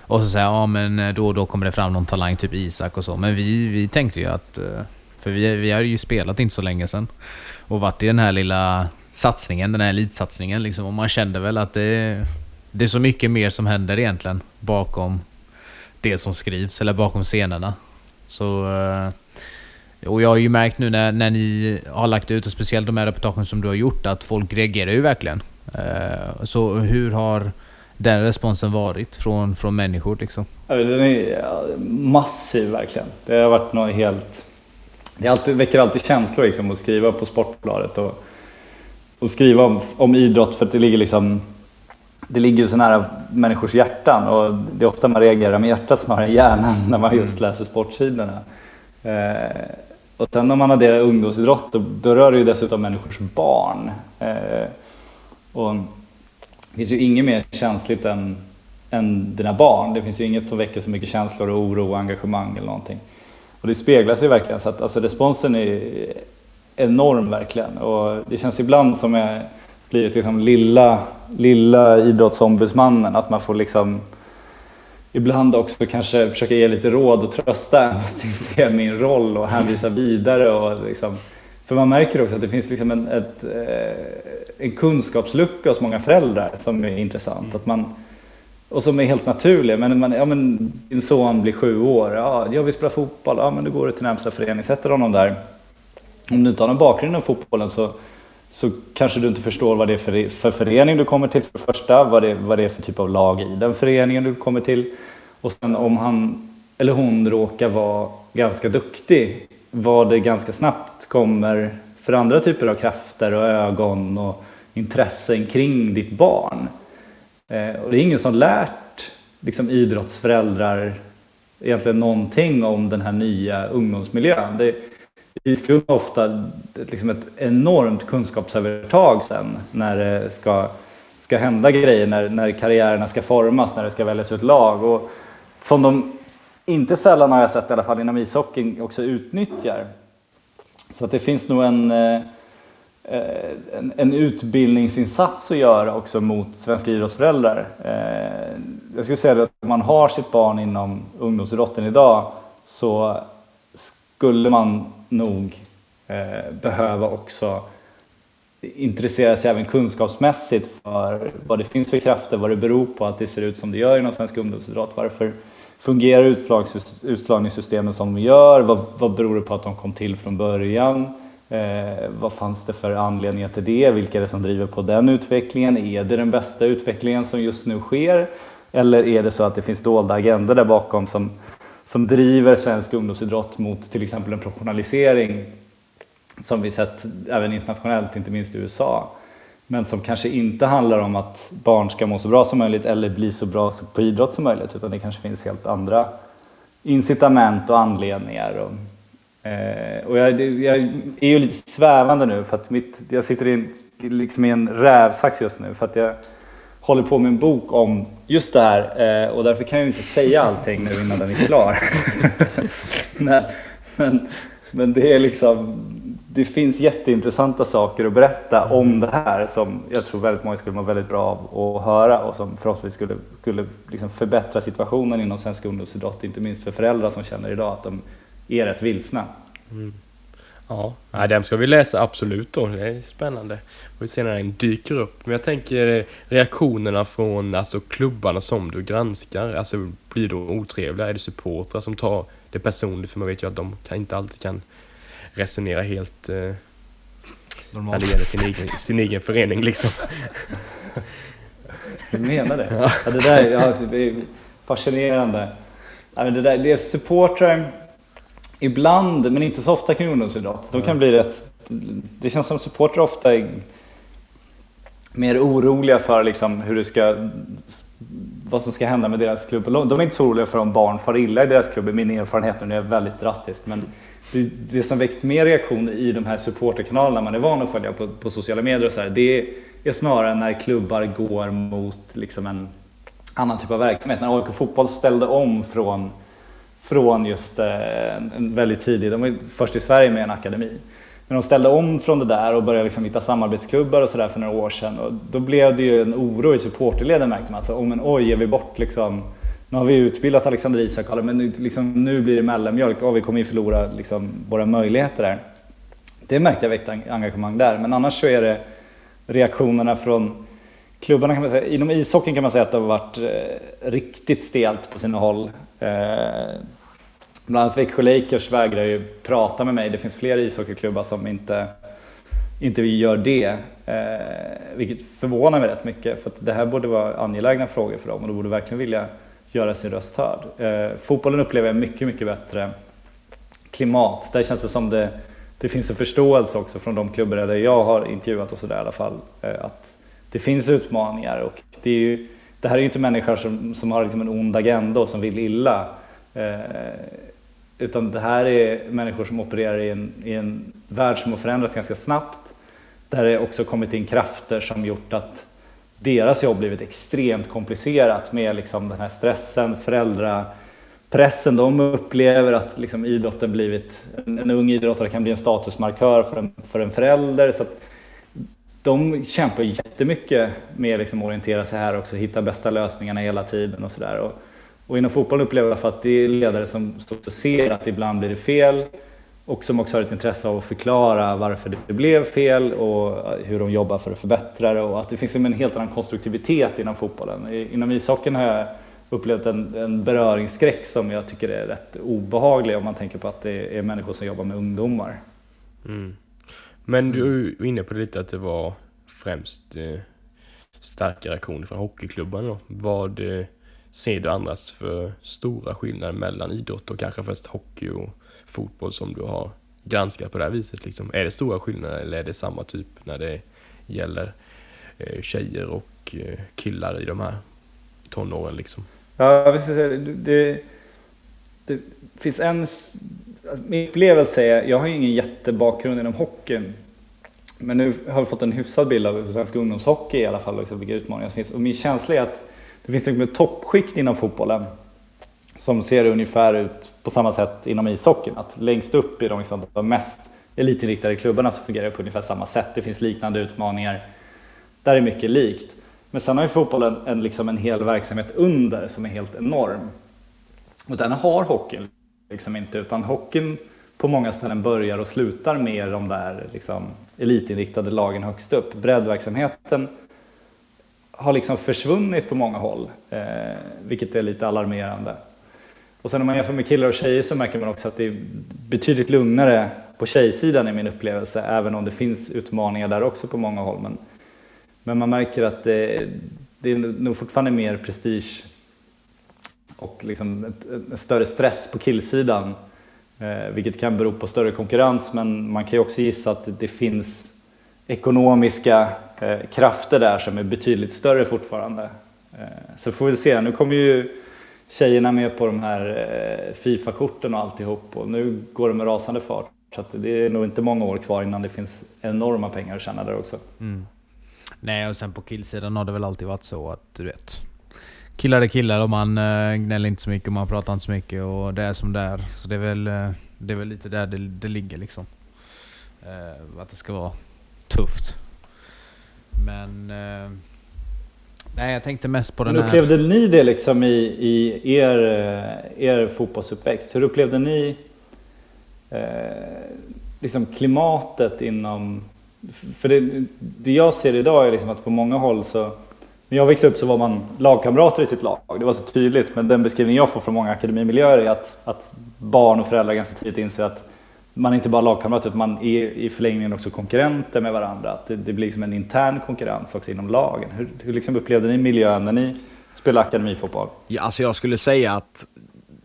Och så säger ja men eh, då och då kommer det fram någon talang, typ Isak och så. Men vi, vi tänkte ju att... Eh, för vi, vi har ju spelat inte så länge sedan. Och varit i den här lilla satsningen, den här elitsatsningen liksom. Och man kände väl att det, det är så mycket mer som händer egentligen bakom det som skrivs, eller bakom scenerna. Så... Eh, och jag har ju märkt nu när, när ni har lagt ut, och speciellt de här reportagen som du har gjort, att folk reagerar ju verkligen. Eh, så hur har den responsen varit från, från människor? Liksom? Den är massiv verkligen. Det har varit något helt... Det alltid, väcker alltid känslor liksom, att skriva på Sportbladet och, och skriva om, om idrott för att det ligger liksom det ligger så nära människors hjärtan och det är ofta man reagerar med hjärtat snarare än hjärnan när man just mm. läser sportsidorna. Eh, och sen om man adderar ungdomsidrott då, då rör det ju dessutom människors barn. Eh, och det finns ju inget mer känsligt än, än dina barn. Det finns ju inget som väcker så mycket känslor och oro och engagemang eller någonting. och det speglar sig verkligen. Så att, alltså, responsen är enorm verkligen. Och det känns ibland som jag blivit liksom lilla, lilla idrottsombudsmannen. Att man får liksom ibland också kanske försöka ge lite råd och trösta fast det inte är min roll och hänvisa vidare. Och liksom, för man märker också att det finns liksom en, ett, eh, en kunskapslucka hos många föräldrar som är intressant. Att man, och som är helt naturlig. Men, man, ja, men din son blir sju år, ja, jag vill spela fotboll, ja men då går du till närmsta förening, sätter honom där. Om du inte har någon bakgrund inom fotbollen så, så kanske du inte förstår vad det är för, för förening du kommer till för det första, vad det, vad det är för typ av lag i den föreningen du kommer till. Och sen om han eller hon råkar vara ganska duktig, vad det ganska snabbt kommer för andra typer av krafter och ögon och intressen kring ditt barn. Eh, och det är ingen som lärt liksom, idrottsföräldrar egentligen någonting om den här nya ungdomsmiljön. Det, Idrottsklubben ofta liksom ett enormt kunskapsövertag sen när det ska, ska hända grejer, när, när karriärerna ska formas, när det ska väljas ut lag. Och som de inte sällan har jag sett i alla fall inom ishockeyn också utnyttjar. Så att det finns nog en, eh, Eh, en, en utbildningsinsats att göra också mot svenska idrottsföräldrar. Eh, jag skulle säga att om man har sitt barn inom ungdomsidrotten idag så skulle man nog eh, behöva också intressera sig även kunskapsmässigt för vad det finns för krafter, vad det beror på att det ser ut som det gör inom svensk ungdomsidrott. Varför fungerar utslagningssystemen som de gör? Vad, vad beror det på att de kom till från början? Eh, vad fanns det för anledningar till det? Vilka är det som driver på den utvecklingen? Är det den bästa utvecklingen som just nu sker? Eller är det så att det finns dolda agendor där bakom som som driver svensk ungdomsidrott mot till exempel en professionalisering som vi sett även internationellt, inte minst i USA. Men som kanske inte handlar om att barn ska må så bra som möjligt eller bli så bra på idrott som möjligt utan det kanske finns helt andra incitament och anledningar. Och, eh, och jag, jag, är ju lite svävande nu för att mitt, jag sitter i en, liksom i en rävsax just nu för att jag håller på med en bok om just det här eh, och därför kan jag ju inte säga allting nu innan den är klar. men, men, men det är liksom, det finns jätteintressanta saker att berätta om det här som jag tror väldigt många skulle må väldigt bra av att höra och som förhoppningsvis skulle, skulle liksom förbättra situationen inom svensk ungdomsidrott, inte minst för föräldrar som känner idag att de är rätt vilsna. Mm. Ja, ja den ska vi läsa absolut då. Det är spännande. Vi se när den dyker upp. Men jag tänker reaktionerna från alltså, klubbarna som du granskar. Alltså blir då otrevliga? Är det supportrar som tar det personligt? För man vet ju att de kan, inte alltid kan resonera helt eh, Normalt. när det gäller sin egen, sin egen förening liksom. Du menar det? Ja. ja det där ja, det är fascinerande. Ja, det, där, det är supportrar Ibland, men inte så ofta kring ungdomsidrott. De kan bli rätt... Det känns som supportrar ofta är mer oroliga för liksom hur det ska... Vad som ska hända med deras klubb. De är inte så oroliga för om barn far illa i deras klubb, min erfarenhet nu är väldigt drastisk. Men det, det som väckt mer reaktion i de här supporterkanalerna man är van att följa på, på sociala medier och så här, det är snarare när klubbar går mot liksom en annan typ av verksamhet. När AIK Fotboll ställde om från från just eh, en väldigt tidig, de var först i Sverige med en akademi. Men de ställde om från det där och började liksom hitta samarbetsklubbar och sådär för några år sedan. Och då blev det ju en oro i supporterleden märkte man. Alltså, oh, men oj, är vi bort liksom? Nu har vi utbildat Alexander Isak, men nu, liksom, nu blir det mellanmjölk. Oh, vi kommer ju förlora liksom, våra möjligheter där. Det märkte jag väckte engagemang där. Men annars så är det reaktionerna från klubbarna kan man säga. Inom ishockeyn kan man säga att det har varit eh, riktigt stelt på sina håll. Eh, bland annat Växjö Lakers vägrar ju prata med mig. Det finns fler ishockeyklubbar som inte, inte gör det. Eh, vilket förvånar mig rätt mycket för att det här borde vara angelägna frågor för dem och de borde verkligen vilja göra sin röst hörd. Eh, fotbollen upplever jag mycket, mycket bättre klimat. Där känns det som det, det finns en förståelse också från de klubbar där jag har intervjuat och sådär i alla fall. Eh, att det finns utmaningar och det är ju det här är ju inte människor som, som har liksom en ond agenda och som vill illa. Eh, utan det här är människor som opererar i en, i en värld som har förändrats ganska snabbt. Där det också kommit in krafter som gjort att deras jobb blivit extremt komplicerat med liksom den här stressen, föräldrapressen. de upplever att liksom idrotten blivit, en, en ung idrottare kan bli en statusmarkör för en, för en förälder. Så de kämpar jättemycket med liksom att liksom orientera sig här också, hitta bästa lösningarna hela tiden och sådär. Och, och inom fotbollen upplever jag för att det är ledare som ser att ibland blir det fel och som också har ett intresse av att förklara varför det blev fel och hur de jobbar för att förbättra det och att det finns en helt annan konstruktivitet inom fotbollen. Inom ishockeyn har jag upplevt en, en beröringsskräck som jag tycker är rätt obehaglig om man tänker på att det är människor som jobbar med ungdomar. Mm. Men du var inne på det lite att det var främst eh, starka reaktioner från hockeyklubbarna. Vad eh, ser du annars för stora skillnader mellan idrott och kanske först hockey och fotboll som du har granskat på det här viset? Liksom? Är det stora skillnader eller är det samma typ när det gäller eh, tjejer och eh, killar i de här tonåren? Liksom? Ja, det, det finns en... Min upplevelse är, jag har ingen jättebakgrund inom hockeyn. Men nu har vi fått en hyfsad bild av svensk ungdomshockey i alla fall, liksom, vilka utmaningar som finns. Och min känsla är att det finns liksom ett toppskikt inom fotbollen som ser ungefär ut på samma sätt inom ishockeyn. Att längst upp i de, liksom, de mest elitinriktade klubbarna så fungerar det på ungefär samma sätt. Det finns liknande utmaningar. Där är mycket likt. Men sen har ju fotbollen en, liksom en hel verksamhet under som är helt enorm. Och den har hockeyn liksom inte, utan hockeyn på många ställen börjar och slutar med de där liksom, elitinriktade lagen högst upp. Breddverksamheten har liksom försvunnit på många håll, eh, vilket är lite alarmerande. Och sen om man jämför med killar och tjejer så märker man också att det är betydligt lugnare på tjejsidan i min upplevelse, även om det finns utmaningar där också på många håll. Men, men man märker att det, det är nog fortfarande mer prestige och liksom ett, en större stress på killsidan, eh, vilket kan bero på större konkurrens, men man kan ju också gissa att det finns ekonomiska eh, krafter där som är betydligt större fortfarande. Eh, så får vi se, nu kommer ju tjejerna med på de här eh, Fifa-korten och alltihop och nu går det med rasande fart. Så det är nog inte många år kvar innan det finns enorma pengar att tjäna där också. Mm. Nej, och sen på killsidan har det väl alltid varit så att du vet Killar är killar och man äh, gnäller inte så mycket och man pratar inte så mycket och det är som det är. Så det är väl, äh, det är väl lite där det, det ligger liksom. Äh, att det ska vara tufft. Men... Eh, nej, jag tänkte mest på den Men upplevde här... ni det liksom i, i er, eh, er fotbollsuppväxt? Hur upplevde ni eh, liksom klimatet inom... För det, det jag ser idag är liksom att på många håll så... När jag växte upp så var man lagkamrater i sitt lag. Det var så tydligt. Men den beskrivning jag får från många akademimiljöer är att, att barn och föräldrar ganska tidigt inser att man är inte bara lagkamrater utan man är i förlängningen också konkurrenter med varandra. Att det, det blir liksom en intern konkurrens också inom lagen. Hur, hur liksom upplevde ni miljön när ni spelade akademifotboll? Ja, alltså jag skulle säga att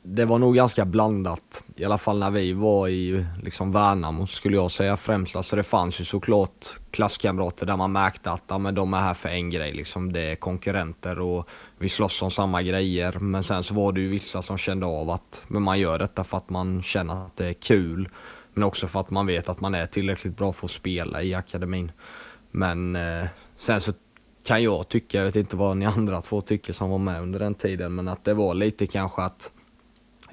det var nog ganska blandat. I alla fall när vi var i liksom Värnamo skulle jag säga främst. Alltså det fanns ju såklart klasskamrater där man märkte att ja, men de är här för en grej. Liksom det är konkurrenter och vi slåss om samma grejer. Men sen så var det ju vissa som kände av att men man gör detta för att man känner att det är kul. Men också för att man vet att man är tillräckligt bra för att spela i akademin. Men eh, sen så kan jag tycka, jag vet inte vad ni andra två tycker som var med under den tiden, men att det var lite kanske att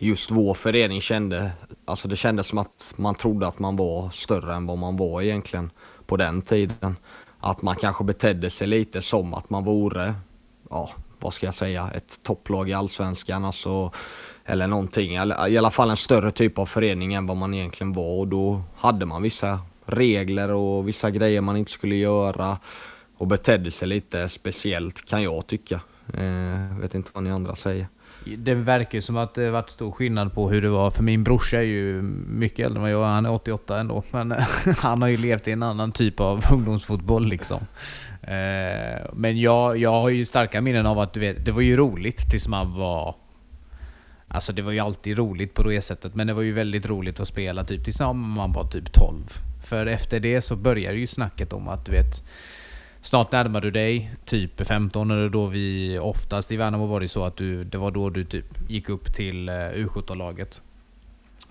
just vår förening kände, alltså det kändes som att man trodde att man var större än vad man var egentligen på den tiden. Att man kanske betedde sig lite som att man vore, ja, vad ska jag säga, ett topplag i Allsvenskan. Alltså, eller någonting, i alla fall en större typ av förening än vad man egentligen var och då hade man vissa regler och vissa grejer man inte skulle göra och betedde sig lite speciellt kan jag tycka. Eh, vet inte vad ni andra säger. Det verkar ju som att det varit stor skillnad på hur det var, för min brorsa är ju mycket äldre än vad jag han är 88 ändå. Men eh, han har ju levt i en annan typ av ungdomsfotboll liksom. Eh, men jag, jag har ju starka minnen av att du vet, det var ju roligt tills man var Alltså det var ju alltid roligt på det sättet, men det var ju väldigt roligt att spela typ tills man var typ 12. För efter det så började ju snacket om att du vet Snart närmar du dig typ 15 eller då vi oftast i Värnamo var det så att du, det var då du typ gick upp till eh, U17-laget.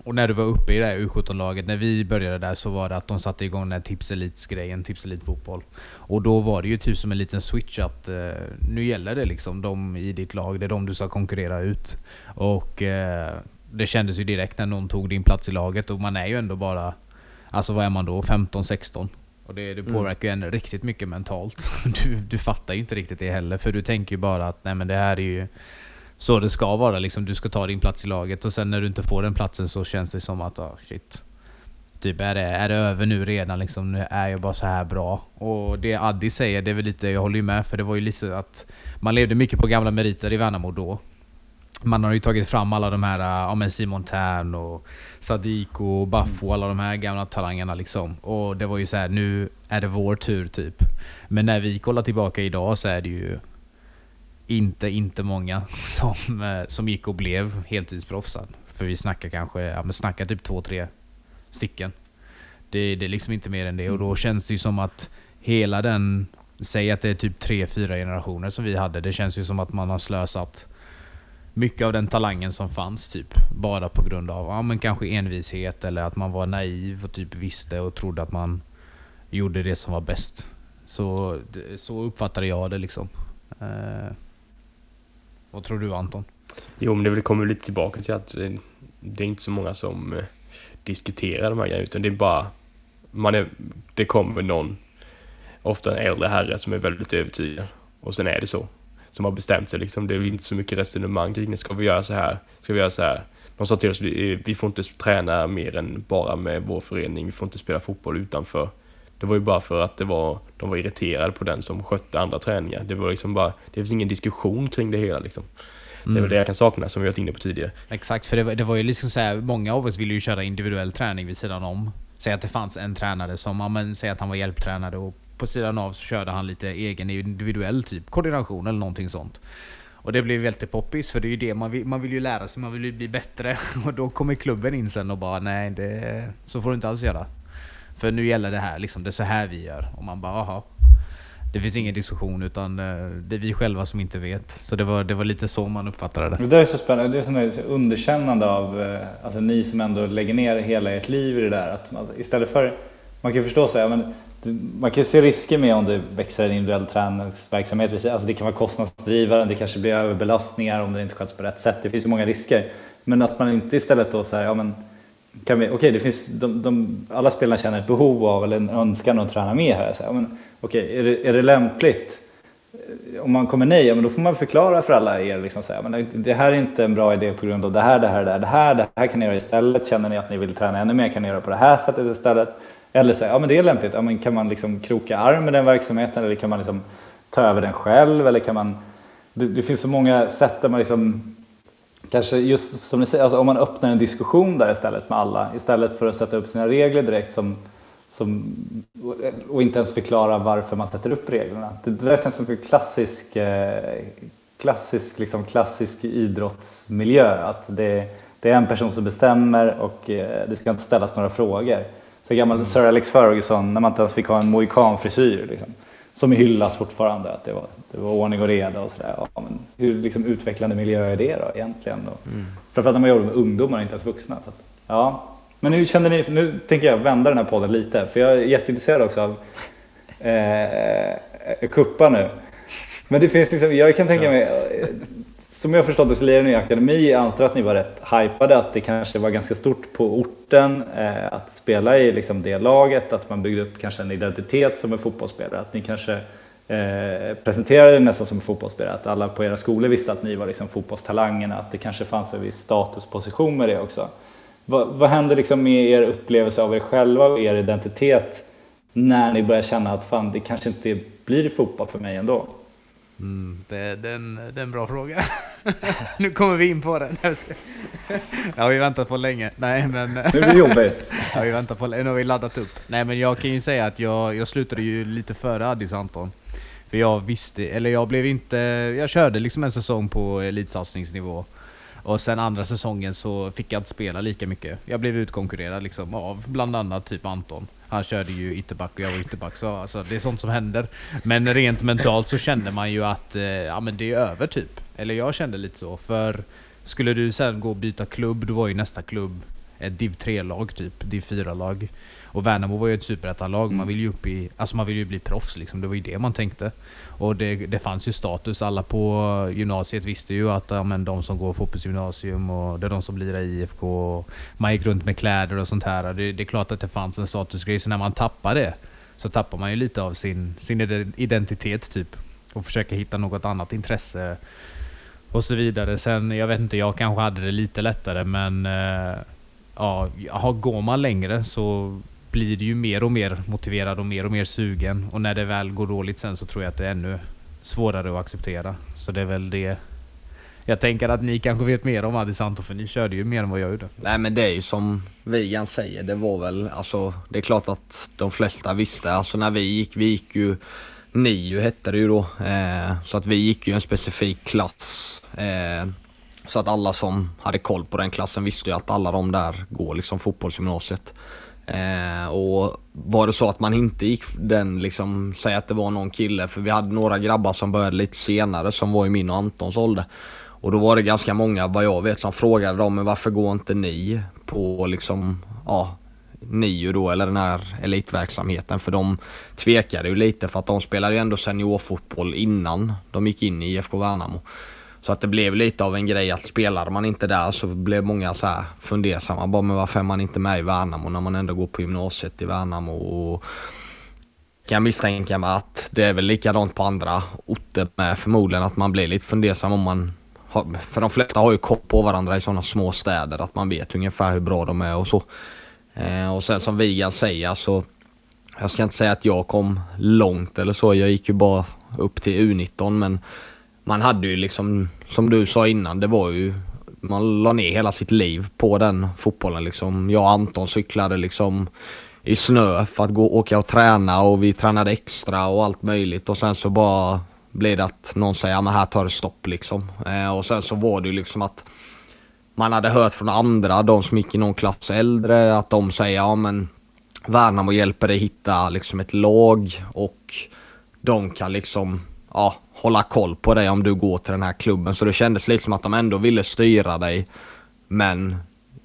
och när du var uppe i det här U17-laget, när vi började där så var det att de satte igång den här Tipselits-grejen, Tipselit fotboll. Och då var det ju typ som en liten switch att eh, nu gäller det liksom de i ditt lag, det är de du ska konkurrera ut. Och eh, det kändes ju direkt när någon tog din plats i laget och man är ju ändå bara, alltså vad är man då, 15-16? Och det, det Mm. påverkar ju en riktigt mycket mentalt. Du, du fattar ju inte riktigt det heller, för du tänker ju bara att nej men det här är ju så det ska vara liksom. Du ska ta din plats i laget och sen när du inte får den platsen så känns det som att ah, shit. Typ är det, är det över nu redan liksom? Nu är jag bara så här bra. Och det Addi säger, det är väl lite, jag håller ju med för det var ju lite att man levde mycket på gamla meriter i Värnamo då. Man har ju tagit fram alla de här, ja men Simon Tern och Sadiq och Baffo, alla de här gamla talangerna liksom. Och det var ju så här, nu är det vår tur typ. Men när vi kollar tillbaka idag så är det ju inte, inte många som, eh, som gick och blev heltidsproffsar. För vi snackar kanske, ja men snackar typ två, tre stycken. Det, det är liksom inte mer än det och då känns det ju som att hela den, säg att det är typ tre, fyra generationer som vi hade. Det känns ju som att man har slösat mycket av den talangen som fanns typ. Bara på grund av, ja men kanske envishet eller att man var naiv och typ visste och trodde att man gjorde det som var bäst. Så, så uppfattade jag det liksom. Eh, vad tror du Anton? Jo, men det kommer lite tillbaka till att eh, det är inte så många som eh, diskuterar de här grejerna, utan det är bara... Man är, det kommer någon, ofta en äldre herre, som är väldigt övertygad. Och sen är det så. Som har bestämt sig liksom. Det är inte så mycket resonemang kring det. Ska vi göra så här? Ska vi göra så här? De sa till oss, vi får inte träna mer än bara med vår förening. Vi får inte spela fotboll utanför. Det var ju bara för att det var, de var irriterade på den som skötte andra träningar. Det var liksom bara, det finns ingen diskussion kring det hela liksom. Det är väl det jag kan sakna som vi varit inne på tidigare. Exakt, för det var, det var ju liksom så här, många av oss ville ju köra individuell träning vid sidan om. Säg att det fanns en tränare som, ja, men, säg att han var hjälptränare och på sidan av så körde han lite egen individuell typ koordination eller någonting sånt. Och det blev väldigt poppis för det är ju det man vill, man vill ju lära sig, man vill ju bli bättre. Och då kommer klubben in sen och bara nej, det, så får du inte alls göra. För nu gäller det här liksom, det är så här vi gör. Och man bara aha. Det finns ingen diskussion utan eh, det är vi själva som inte vet. Så det var, det var lite så man uppfattade det. Det där är så spännande. Det är ett underkännande av eh, alltså, ni som ändå lägger ner hela ert liv i det där. Att att istället för, man kan ju förstå så här, men man kan ju se risker med om det växer en individuell träningsverksamhet. Alltså det kan vara kostnadsdrivande, det kanske blir överbelastningar om det inte sköts på rätt sätt. Det finns så många risker. Men att man inte istället då säger, ja men kan vi, okej, det finns, de, de, alla spelarna känner ett behov av eller en önskan att träna mer här. Så ja, men, okej, är, det, är det lämpligt? Eh, om man kommer nej, ja, men då får man förklara för alla er. Liksom, så här, men det här är inte en bra idé på grund av det här, det här, det här, det här. Det här kan ni göra istället. Känner ni att ni vill träna ännu mer kan ni göra på det här sättet istället. Eller så ja men det är lämpligt. Ja, men kan man liksom kroka arm med den verksamheten eller kan man liksom ta över den själv? Eller kan man... Det, det finns så många sätt där man liksom Kanske just som ni säger, alltså om man öppnar en diskussion där istället med alla istället för att sätta upp sina regler direkt som, som, och inte ens förklara varför man sätter upp reglerna. Det, det där känns som en klassisk, eh, klassisk, liksom klassisk idrottsmiljö. Att det, det är en person som bestämmer och eh, det ska inte ställas några frågor. Så gammal Sir Alex Ferguson, när man inte ens fick ha en mohikanfrisyr. Liksom, som hyllas fortfarande, att det var, det var ordning och reda och sådär. Ja, men hur liksom, utvecklande miljö är det då egentligen? Och, Framförallt när man jobbar med ungdomar och inte ens vuxna. Att, ja. Men nu känner ni, nu tänker jag vända den här podden lite, för jag är jätteintresserad också av eh, kuppa nu. Men det finns liksom, jag kan tänka mig, eh, som jag har förstått det så lirar ni i akademi. Jag antar att ni var rätt hypade, att det kanske var ganska stort på orten eh, att spela i liksom det laget, att man byggde upp kanske en identitet som en fotbollsspelare. Att ni kanske eh, presenterade er nästan som en fotbollsspelare, att alla på era skolor visste att ni var liksom fotbollstalangerna, att det kanske fanns en viss statusposition med det också. Vad, vad hände liksom med er upplevelse av er själva och er identitet när ni började känna att fan, det kanske inte blir fotboll för mig ändå? Mm, det, det, är en, det är en bra fråga. nu kommer vi in på den. Har vi väntat på länge. Nej, men... Nu blir det jobbigt. Har ju väntat på Nu har vi laddat upp. Nej men jag kan ju säga att jag, jag slutade ju lite före Addis Anton. För jag visste, eller jag blev inte... Jag körde liksom en säsong på elitsatsningsnivå. Och sen andra säsongen så fick jag inte spela lika mycket. Jag blev utkonkurrerad liksom av bland annat typ Anton. Han körde ju ytterback och jag var ytterback så alltså, det är sånt som händer. Men rent mentalt så kände man ju att eh, ja, men det är över typ. Eller jag kände lite så. För skulle du sen gå och byta klubb, då var ju nästa klubb ett div 3-lag typ, div 4-lag. Och Värnamo var ju ett superettan-lag, man Mm. vill ju upp i, alltså man vill ju bli proffs liksom, det var ju det man tänkte. Och det, det fanns ju status, alla på gymnasiet visste ju att ja, men de som går fotbollsgymnasium och det är de som blir IFK. Och man gick runt med kläder och sånt här. Det, det är klart att det fanns en statusgrej, så när man tappar det så tappar man ju lite av sin, sin identitet typ. Och försöker hitta något annat intresse och så vidare. Sen, jag vet inte, jag kanske hade det lite lättare men eh, ja, går man längre så blir du ju mer och mer motiverad och mer och mer sugen. Och när det väl går dåligt sen så tror jag att det är ännu svårare att acceptera. Så det är väl det. Jag tänker att ni kanske vet mer om Addis Anto för ni körde ju mer än vad jag gjorde. Nej men det är ju som Vigan säger, det var väl, alltså det är klart att de flesta visste, alltså när vi gick, vi gick ju NIU hette det ju då, eh, så att vi gick ju en specifik klass. Eh, så att alla som hade koll på den klassen visste ju att alla de där går liksom fotbollsgymnasiet. Eh, och var det så att man inte gick den liksom, säg att det var någon kille, för vi hade några grabbar som började lite senare som var i min och Antons ålder. Och då var det ganska många, vad jag vet, som frågade dem, men varför går inte ni på liksom, ja, NIO då, eller den här elitverksamheten? För de tvekade ju lite för att de spelade ju ändå seniorfotboll innan de gick in i IFK Värnamo. Så att det blev lite av en grej att spelade man inte där så blev många så här fundersamma. Bara, men varför är man inte med i Värnamo när man ändå går på gymnasiet i Värnamo? Och kan jag misstänka mig att det är väl likadant på andra orter med förmodligen att man blir lite fundersam om man har, för de flesta har ju koll på varandra i sådana små städer att man vet ungefär hur bra de är och så. Eh, och sen som Vigan säger så jag ska inte säga att jag kom långt eller så. Jag gick ju bara upp till U19 men man hade ju liksom, som du sa innan, det var ju man la ner hela sitt liv på den fotbollen liksom. Jag och Anton cyklade liksom i snö för att gå åka och träna och vi tränade extra och allt möjligt och sen så bara blev det att någon säger ja här tar det stopp liksom. Eh, och sen så var det ju liksom att man hade hört från andra, de som gick i någon klass äldre, att de säger ja men Värnamo hjälper dig hitta liksom ett lag och de kan liksom ja, hålla koll på dig om du går till den här klubben. Så det kändes lite som att de ändå ville styra dig men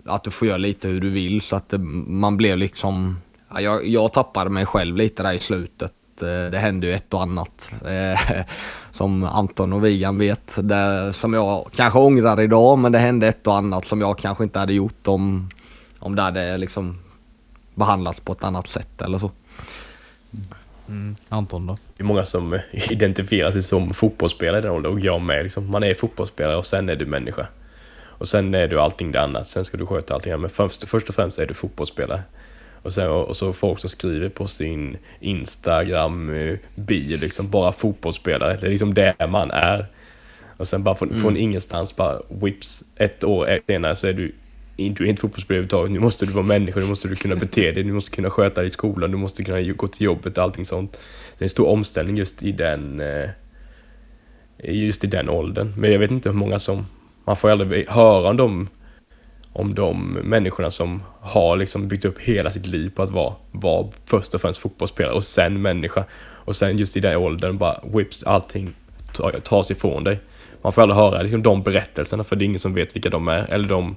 att du får göra lite hur du vill så att det, man blev liksom... Ja, jag, jag tappade mig själv lite där i slutet. Eh, det hände ju ett och annat. eh, Som Anton och Vigan vet. Det, som jag kanske ångrar idag men det hände ett och annat som jag kanske inte hade gjort om, om det hade liksom behandlats på ett annat sätt eller så. Mm. Anton då? Det är många som identifierar sig som fotbollsspelare i den åldern och jag med. Liksom. Man är fotbollsspelare och sen är du människa. Och sen är du allting det annat. Sen ska du sköta allting annat. Men först, först och främst är du fotbollsspelare. Och, sen, och så folk som skriver på sin Instagram eh, liksom bara fotbollsspelare. Det är liksom det man är. Och sen bara från, från ingenstans bara whips. Ett år senare så är du du är inte fotbollsspelare överhuvudtaget. Nu måste du vara människa, nu måste du kunna bete dig, du måste kunna sköta dig i skolan, du måste kunna gå till jobbet och allting sånt. Det är en stor omställning just i den eh, just i den åldern. Men jag vet inte hur många som... Man får aldrig höra om de, om de människorna som har liksom byggt upp hela sitt liv på att vara, vara först och främst fotbollsspelare och sen människa. Och sen just i den åldern bara whips, allting tas ifrån dig. Man får aldrig höra liksom, de berättelserna för det är ingen som vet vilka de är. Eller de,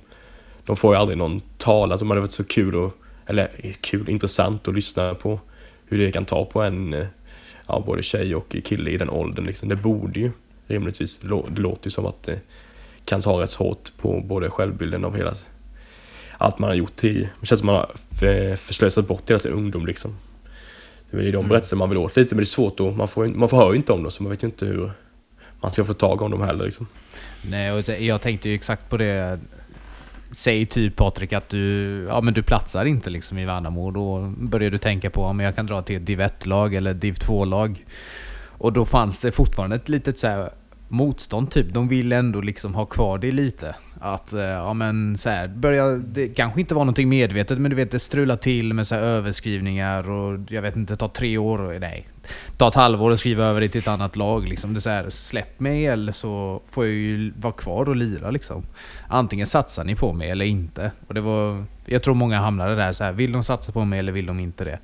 de får ju aldrig någon tala som hade varit så kul och, eller kul, intressant att lyssna på. Hur det kan ta på en, eh, ja, både tjej och kille i den åldern liksom. Det borde ju rimligtvis, det låter ju som att det kan ta rätt hårt på både självbilden av hela, allt man har gjort i, det känns som man har för- förslösat bort hela sin ungdom liksom. Det är ju de berättelser man vill åt lite, men det är svårt att, man får, man får höra inte om dem så man vet ju inte hur man ska få tag om dem heller liksom. Nej, och jag tänkte ju exakt på det. Säg typ Patrik att du, ja, men du platsar inte liksom i Värnamo. Då börjar du tänka på om jag kan dra till ett div 1-lag eller div 2-lag. Och då fanns det fortfarande ett litet så här motstånd typ. De vill ändå liksom ha kvar det lite. Att, eh, ja men så här, börja, det kanske inte var någonting medvetet men du vet det strular till med så här överskrivningar och jag vet inte, ta tre år, nej. Ta ett halvår och skriva över det till ett annat lag liksom. Det är så här, släpp mig eller så får jag ju vara kvar och lira liksom. Antingen satsar ni på mig eller inte. Och det var, jag tror många hamnade där så här, vill de satsa på mig eller vill de inte det?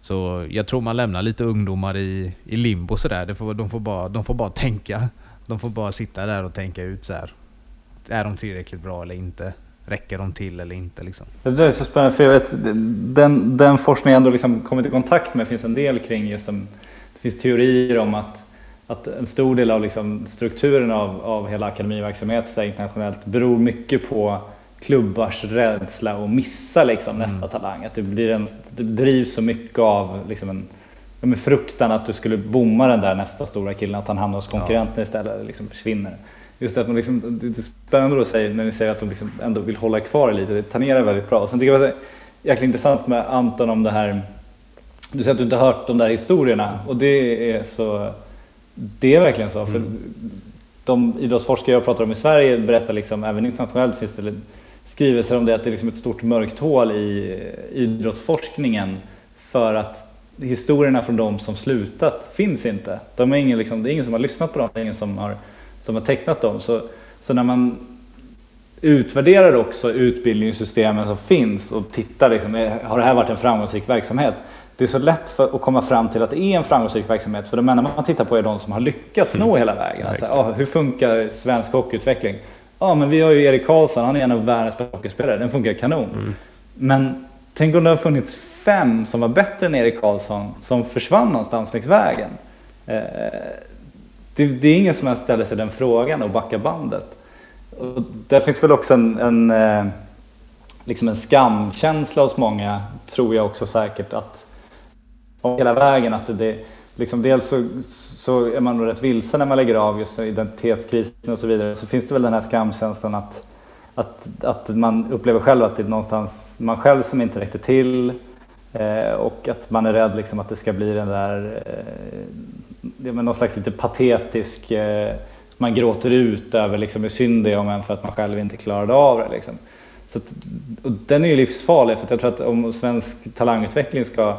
Så jag tror man lämnar lite ungdomar i, i limbo sådär. Får, de, får bara, de får bara tänka. De får bara sitta där och tänka ut så här. Är de tillräckligt bra eller inte? Räcker de till eller inte liksom. Det är så spännande för jag vet, den, den forskning jag ändå liksom kommit i kontakt med finns en del kring just som, det finns teorier om att, att en stor del av liksom strukturen av, av hela akademiverksamhet internationellt beror mycket på klubbars rädsla att missa liksom, nästa mm. talang. Att det, blir en, det drivs så mycket av liksom en, med fruktan att du skulle bomma den där nästa stora killen, att han hamnar hos konkurrenten ja. istället eller liksom försvinner. Just att man liksom, det är spännande att säga när ni säger att de liksom ändå vill hålla kvar lite, det tangerar väldigt bra. Sen tycker jag det var jäkligt intressant med Anton om det här, du säger att du inte har hört de där historierna och det är så, det är verkligen så. Mm. För de idrottsforskare jag pratar om i Sverige berättar liksom, även internationellt finns det skrivelser om det, att det är liksom ett stort mörkt hål i idrottsforskningen för att historierna från de som slutat finns inte. De är ingen, liksom, det är ingen som har lyssnat på dem, det är ingen som har, som har tecknat dem. Så, så när man utvärderar också utbildningssystemen som finns och tittar, liksom, har det här varit en framgångsrik verksamhet? Det är så lätt att komma fram till att det är en framgångsrik verksamhet för de enda man tittar på är de som har lyckats nå hela vägen. Att, ah, hur funkar svensk hockeyutveckling? Ja, men vi har ju Erik Karlsson, han är en av världens bästa hockeyspelare, den funkar kanon. Mm. Men tänk om det har funnits fem som var bättre än Erik Karlsson som försvann någonstans längs vägen. Eh, det, det, är ingen som ens ställer sig den frågan och backar bandet. Och där finns väl också en, en, eh, liksom en skamkänsla hos många, tror jag också säkert, att hela vägen att det, liksom dels så, så är man nog rätt vilsen när man lägger av just identitetskrisen och så vidare. Så finns det väl den här skamkänslan att, att, att man upplever själv att det är någonstans man själv som inte räckte till eh, och att man är rädd liksom att det ska bli den där eh, någon slags lite patetisk eh, man gråter ut över liksom hur synd det är om en för att man själv inte klarade av det. Liksom. Så att, den är ju livsfarlig för jag tror att om svensk talangutveckling ska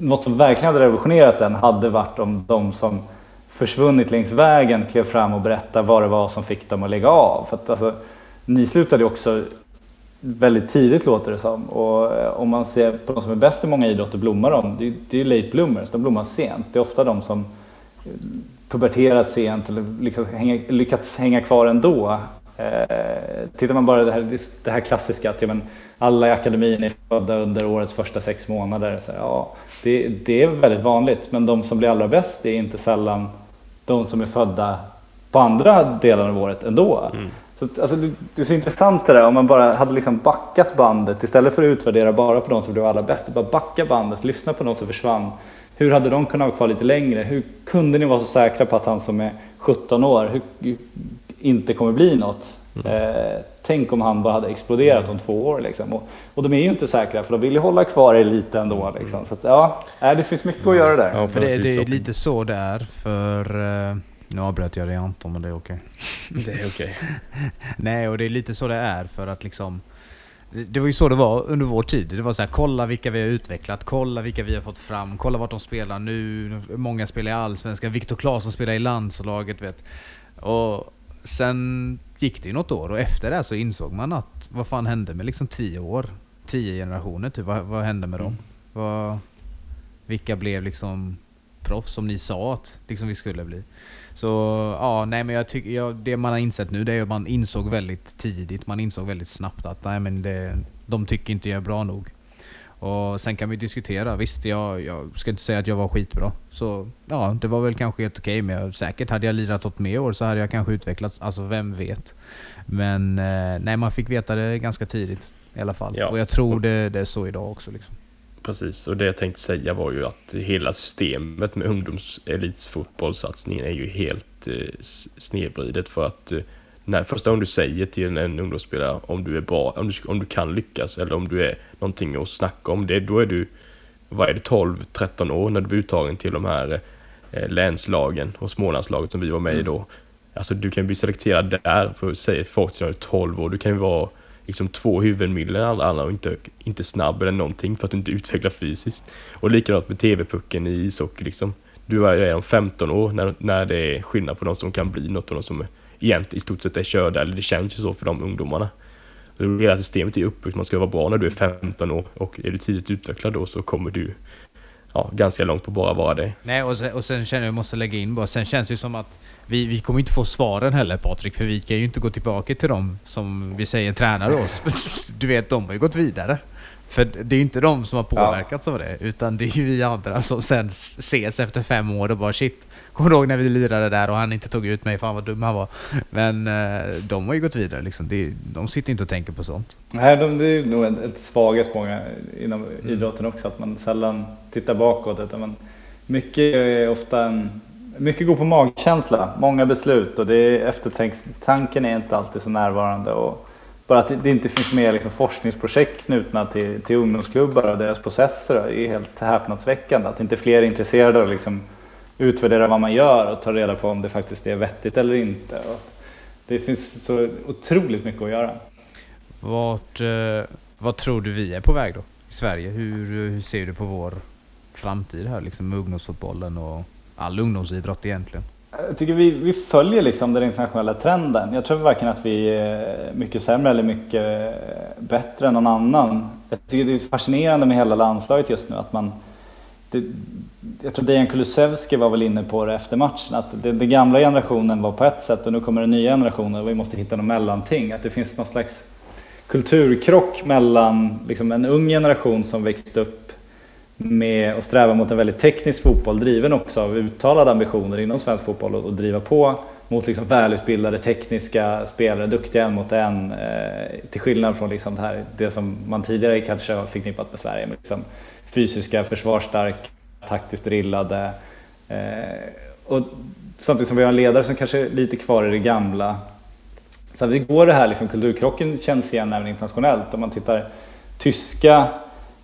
något som verkligen hade revolutionerat den hade varit om de som försvunnit längs vägen klev fram och berättade vad det var som fick dem att lägga av. För att, alltså, ni slutade ju också väldigt tidigt låter det som. Och eh, om man ser på de som är bäst i många idrotter blommar de, det, det är late bloomers, de blommar sent. Det är ofta de som eh, puberterat sent eller lyckats hänga, lyckats hänga kvar ändå. Eh, tittar man bara det här, det här klassiska att ja, men, alla i akademin är födda under årets första sex månader. Så, ja, det, det, är väldigt vanligt, men de som blir allra bäst är inte sällan de som är födda på andra delar av året ändå. Mm. Så, alltså, det, det, är så intressant det där om man bara hade liksom backat bandet istället för att utvärdera bara på de som blev allra bäst. Bara backa bandet, lyssna på de som försvann. Hur hade de kunnat vara kvar lite längre? Hur kunde ni vara så säkra på att han som är 17 år hur, inte kommer bli något? Mm. Eh, tänk om han bara hade exploderat om två år. Liksom. Och, och de är ju inte säkra för de vill ju hålla kvar eliten ändå. Mm. Liksom. Så att, ja, det finns mycket att göra där. Ja, för det, det är lite så det är för... Uh, nu avbröt jag dig Anton, men det är okej. Det är okej. Nej, och det är lite så det är för att liksom... Det var ju så det var under vår tid. Det var så här, kolla vilka vi har utvecklat, kolla vilka vi har fått fram, kolla vart de spelar nu. Många spelar i Allsvenskan, Viktor Claesson spelar i landslaget. Vet. Och sen gick det ju något år och efter det så insåg man att vad fan hände med liksom tio år? Tio generationer typ. Vad, vad hände med dem? Mm. Vad, vilka blev liksom proffs som ni sa att liksom vi skulle bli? Så ja, nej men jag tycker, ja, det man har insett nu det är att man insåg väldigt tidigt, man insåg väldigt snabbt att nej men det, de tycker inte jag är bra nog. Och sen kan vi diskutera. Visst, jag, jag ska inte säga att jag var skitbra. Så ja, det var väl kanske helt okej. Okay, men säkert hade jag lirat åt mer år så hade jag kanske utvecklats. Alltså vem vet. Men eh, nej, man fick veta det ganska tidigt i alla fall. Ja. Och jag tror det, det är så idag också. Liksom. Precis, och det jag tänkte säga var ju att hela systemet med ungdomselitsfotbollssatsningen är ju helt eh, snedvridet för att eh, när första gången du säger till en, ungdomsspelare om du är bra, om du, om du kan lyckas eller om du är någonting att snacka om, det, då är du, vad är det, 12-13 år när du blir uttagen till de här eh, länslagen och Smålandslaget som vi var med mm. i då. Alltså du kan bli selekterad där, för att säga folk är 12 år, du kan ju vara liksom två huvudmillen alla, alla andra och inte, inte snabb eller någonting för att du inte utvecklar fysiskt. Och likadant med TV-pucken i ishockey liksom. Du är om 15 år när, när det är skillnad på de som kan bli något och de som egentligen i stort sett är körda, eller det känns ju så för de ungdomarna. Så hela systemet är uppbyggt, man ska vara bra när du är 15 år och är du tidigt utvecklad då så kommer du ja, ganska långt på bara vara det. Nej, och sen, och sen känner jag, jag måste lägga in bara, sen känns det ju som att vi, vi kommer inte få svaren heller Patrik, för vi kan ju inte gå tillbaka till dem som vi säger tränar oss. du vet, de har ju gått vidare. För det är ju inte de som har påverkats ja. av det, utan det är ju vi andra som sen ses efter fem år och bara shit, Kommer ihåg när vi lirade där och han inte tog ut mig? Fan vad dum han var. Men eh, de har ju gått vidare liksom. De, de sitter inte och tänker på sånt. Nej, de, det är nog ett, ett svaghet många inom mm. idrotten också, att man sällan tittar bakåt. Utan man, mycket är ofta en, mycket går på magkänsla, många beslut och det är eftertanken är inte alltid så närvarande. Och bara att det inte finns mer liksom forskningsprojekt knutna till, till ungdomsklubbar och deras processer är helt häpnadsväckande. Att inte fler är intresserade av liksom utvärdera vad man gör och ta reda på om det faktiskt är vettigt eller inte. Och det finns så otroligt mycket att göra. Vart, eh, vad tror du vi är på väg då i Sverige? Hur, hur ser du på vår framtid här liksom med ungdomsfotbollen och all ungdomsidrott egentligen? Jag tycker vi, vi följer liksom den internationella trenden. Jag tror varken att vi är mycket sämre eller mycket bättre än någon annan. Jag tycker det är fascinerande med hela landslaget just nu att man det, jag tror Dejan Kulusevski var väl inne på det efter matchen, att den gamla generationen var på ett sätt och nu kommer den nya generationen och vi måste hitta något mellanting. Att det finns någon slags kulturkrock mellan liksom en ung generation som växte upp med att sträva mot en väldigt teknisk fotboll, driven också av uttalade ambitioner inom svensk fotboll och, och driva på mot liksom välutbildade tekniska spelare, duktiga en mot en. Eh, till skillnad från liksom det, här, det som man tidigare kanske har förknippat med Sverige. Men liksom fysiska, försvarsstarka, taktiskt drillade. Eh, och samtidigt som vi har en ledare som kanske är lite kvar i det gamla. Så det går det här, liksom, kulturkrocken känns igen även internationellt. Om man tittar tyska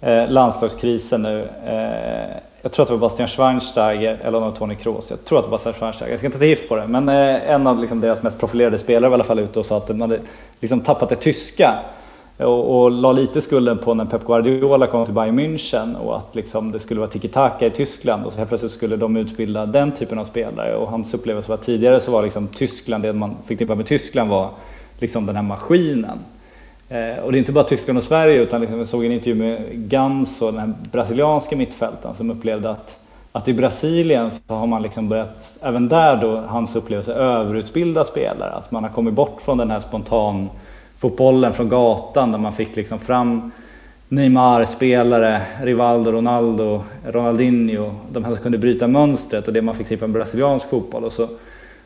eh, landslagskrisen nu. Eh, jag tror att det var Bastian Schweinsteiger eller om det var Toni Kroos. Jag tror att det var Bastian Schweinsteiger. Jag ska inte ta gift på det. Men eh, en av liksom, deras mest profilerade spelare var i alla fall ute och sa att de hade liksom, tappat det tyska och, och la lite skulden på när Pep Guardiola kom till Bayern München och att liksom det skulle vara tiki-taka i Tyskland och så helt plötsligt skulle de utbilda den typen av spelare. Och hans upplevelse var att tidigare så var liksom Tyskland, det man fick tippa med Tyskland var liksom den här maskinen. Eh, och det är inte bara Tyskland och Sverige utan liksom, jag såg en intervju med Gans och den här brasilianska mittfältaren som upplevde att att i Brasilien så har man liksom börjat, även där då, hans upplevelse, överutbilda spelare. Att man har kommit bort från den här spontan fotbollen från gatan där man fick liksom fram Neymar-spelare, Rivaldo, Ronaldo, Ronaldinho, de här som kunde bryta mönstret och det man fick se på en brasiliansk fotboll. Och så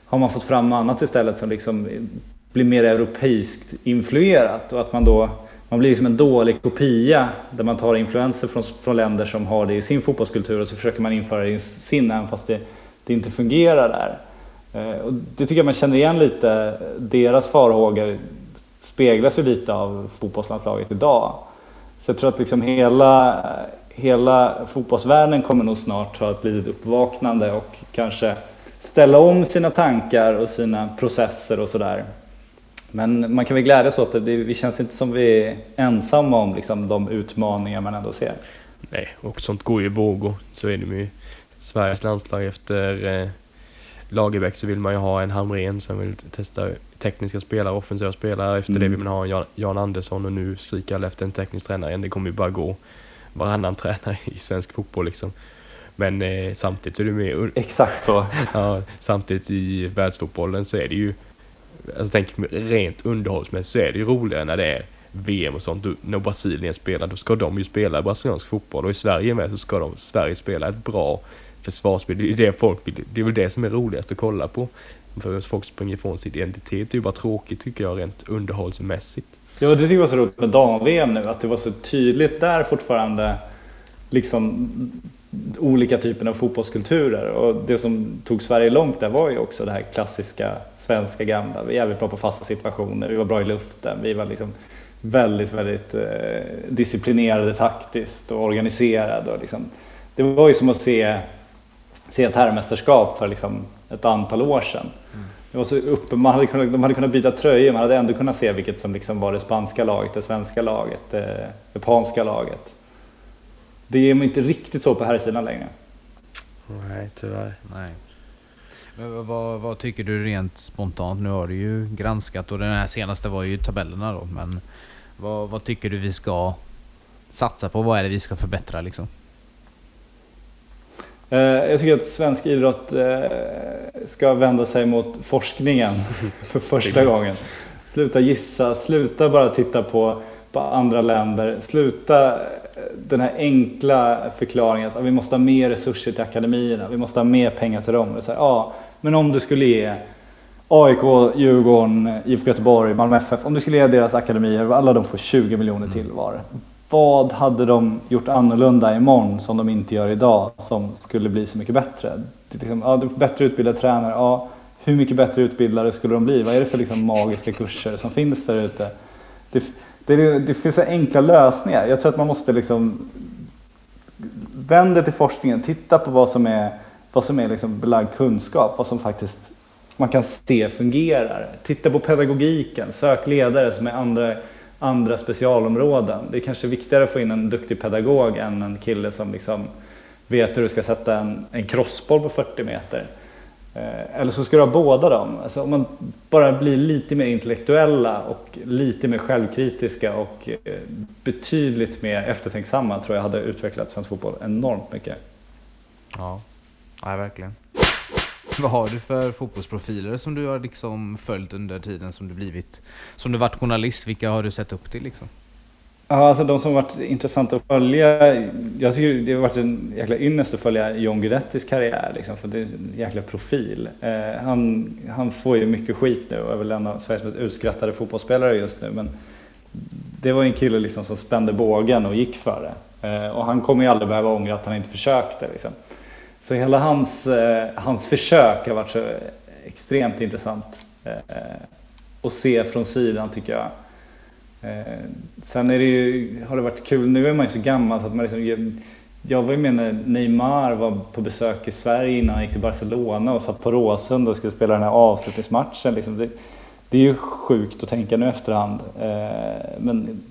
har man fått fram något annat istället som liksom blir mer europeiskt influerat och att man då man blir liksom en dålig kopia där man tar influenser från, från länder som har det i sin fotbollskultur och så försöker man införa det i sin även fast det, det inte fungerar där. Eh, och det tycker jag man känner igen lite, deras farhågor speglas ju lite av fotbollslandslaget idag. Så jag tror att liksom hela, hela fotbollsvärlden kommer nog snart ha ett litet uppvaknande och kanske ställa om sina tankar och sina processer och sådär. Men man kan väl glädjas åt det, det känns inte som vi är ensamma om liksom, de utmaningar man ändå ser. Nej, och sånt går ju i vågor. Så är det med Sveriges landslag efter eh, Lagerbäck så vill man ju ha en Hamrén som vill testa tekniska spelare, offensiva spelare. Efter mm. det vill man ha en Jan, Jan Andersson och nu skriker alla efter en teknisk tränare igen. Det kommer ju bara gå varannan tränare i svensk fotboll liksom. Men eh, samtidigt är det med... Exakt så. ja, samtidigt i världsfotbollen så är det ju... Alltså tänk rent underhållsmässigt så är det ju roligare när det är VM och sånt. när Brasilien spelar, då ska de ju spela brasiliansk fotboll. Och i Sverige med så ska de, Sverige spela ett bra försvarsspel. Det är det folk vill. Det är väl det som är roligast att kolla på. För folk springer ifrån sin identitet. Det är ju bara tråkigt tycker jag rent underhållsmässigt. Ja, det tycker jag var så roligt med dam-VM nu. Att det var så tydligt där fortfarande. Liksom olika typer av fotbollskulturer. Och det som tog Sverige långt där var ju också det här klassiska svenska gamla. Vi är jävligt bra på fasta situationer, vi var bra i luften, vi var liksom väldigt, väldigt eh, disciplinerade taktiskt och organiserade. Och liksom, det var ju som att se se ett herrmästerskap för liksom ett antal år sedan. Mm. Det var så uppe, man hade kunnat, de hade kunnat byta tröjor, man hade ändå kunnat se vilket som liksom var det spanska laget, det svenska laget, det japanska laget. Det är inte riktigt så på här sidan längre. Nej, tyvärr. Nej. Men vad, vad, tycker du rent spontant? Nu har du ju granskat och den här senaste var ju tabellerna då. Men vad, vad tycker du vi ska satsa på? Vad är det vi ska förbättra liksom? Eh, jag tycker att svensk idrott eh, ska vända sig mot forskningen för första gången. Sluta gissa, sluta bara titta på, på andra länder, sluta eh, den här enkla förklaringen att vi måste ha mer resurser till akademierna, vi måste ha mer pengar till dem. Så här, ja, men om du skulle ge AIK, Djurgården, IFK Göteborg, Malmö FF, om du skulle ge deras akademier, alla de får 20 miljoner till var. Vad hade de gjort annorlunda imorgon som de inte gör idag som skulle bli så mycket bättre? Liksom, ja, bättre utbildade tränare, ja, hur mycket bättre utbildade skulle de bli? Vad är det för liksom magiska kurser som finns där ute? Det, det, det finns enkla lösningar. Jag tror att man måste liksom vända till forskningen, titta på vad som är, vad som är liksom belagd kunskap, vad som faktiskt man kan se fungerar. Titta på pedagogiken, sök ledare som är andra, andra specialområden. Det är kanske viktigare att få in en duktig pedagog än en kille som liksom vet hur du ska sätta en, en crossboll på 40 meter. Eh, eller så ska du ha båda dem. Alltså om man bara blir lite mer intellektuella och lite mer självkritiska och eh, betydligt mer eftertänksamma tror jag hade utvecklat svensk fotboll enormt mycket. Ja, ja verkligen. Vad har du för fotbollsprofiler som du har liksom följt under tiden som du blivit som du varit journalist? Vilka har du sett upp till liksom? Ja, alltså de som varit intressanta att följa. Jag tycker det har varit en jäkla ynnest att följa John Guidettis karriär liksom, för det är en jäkla profil. Eh, han, han får ju mycket skit nu och är väl en av Sveriges mest utskrattade fotbollsspelare just nu. Men det var en kille liksom som spände bågen och gick för det. Eh, och han kommer ju aldrig behöva ångra att han inte försökte. Liksom. Så hela hans, eh, hans försök har varit så extremt intressant eh, att se från sidan tycker jag. Eh, sen är det ju, har det varit kul, nu är man ju så gammal så att man liksom, jag var ju med när Neymar var på besök i Sverige innan han gick till Barcelona och satt på Råsunda och skulle spela den här avslutningsmatchen. Liksom det, det, är ju sjukt att tänka nu efterhand. Eh, men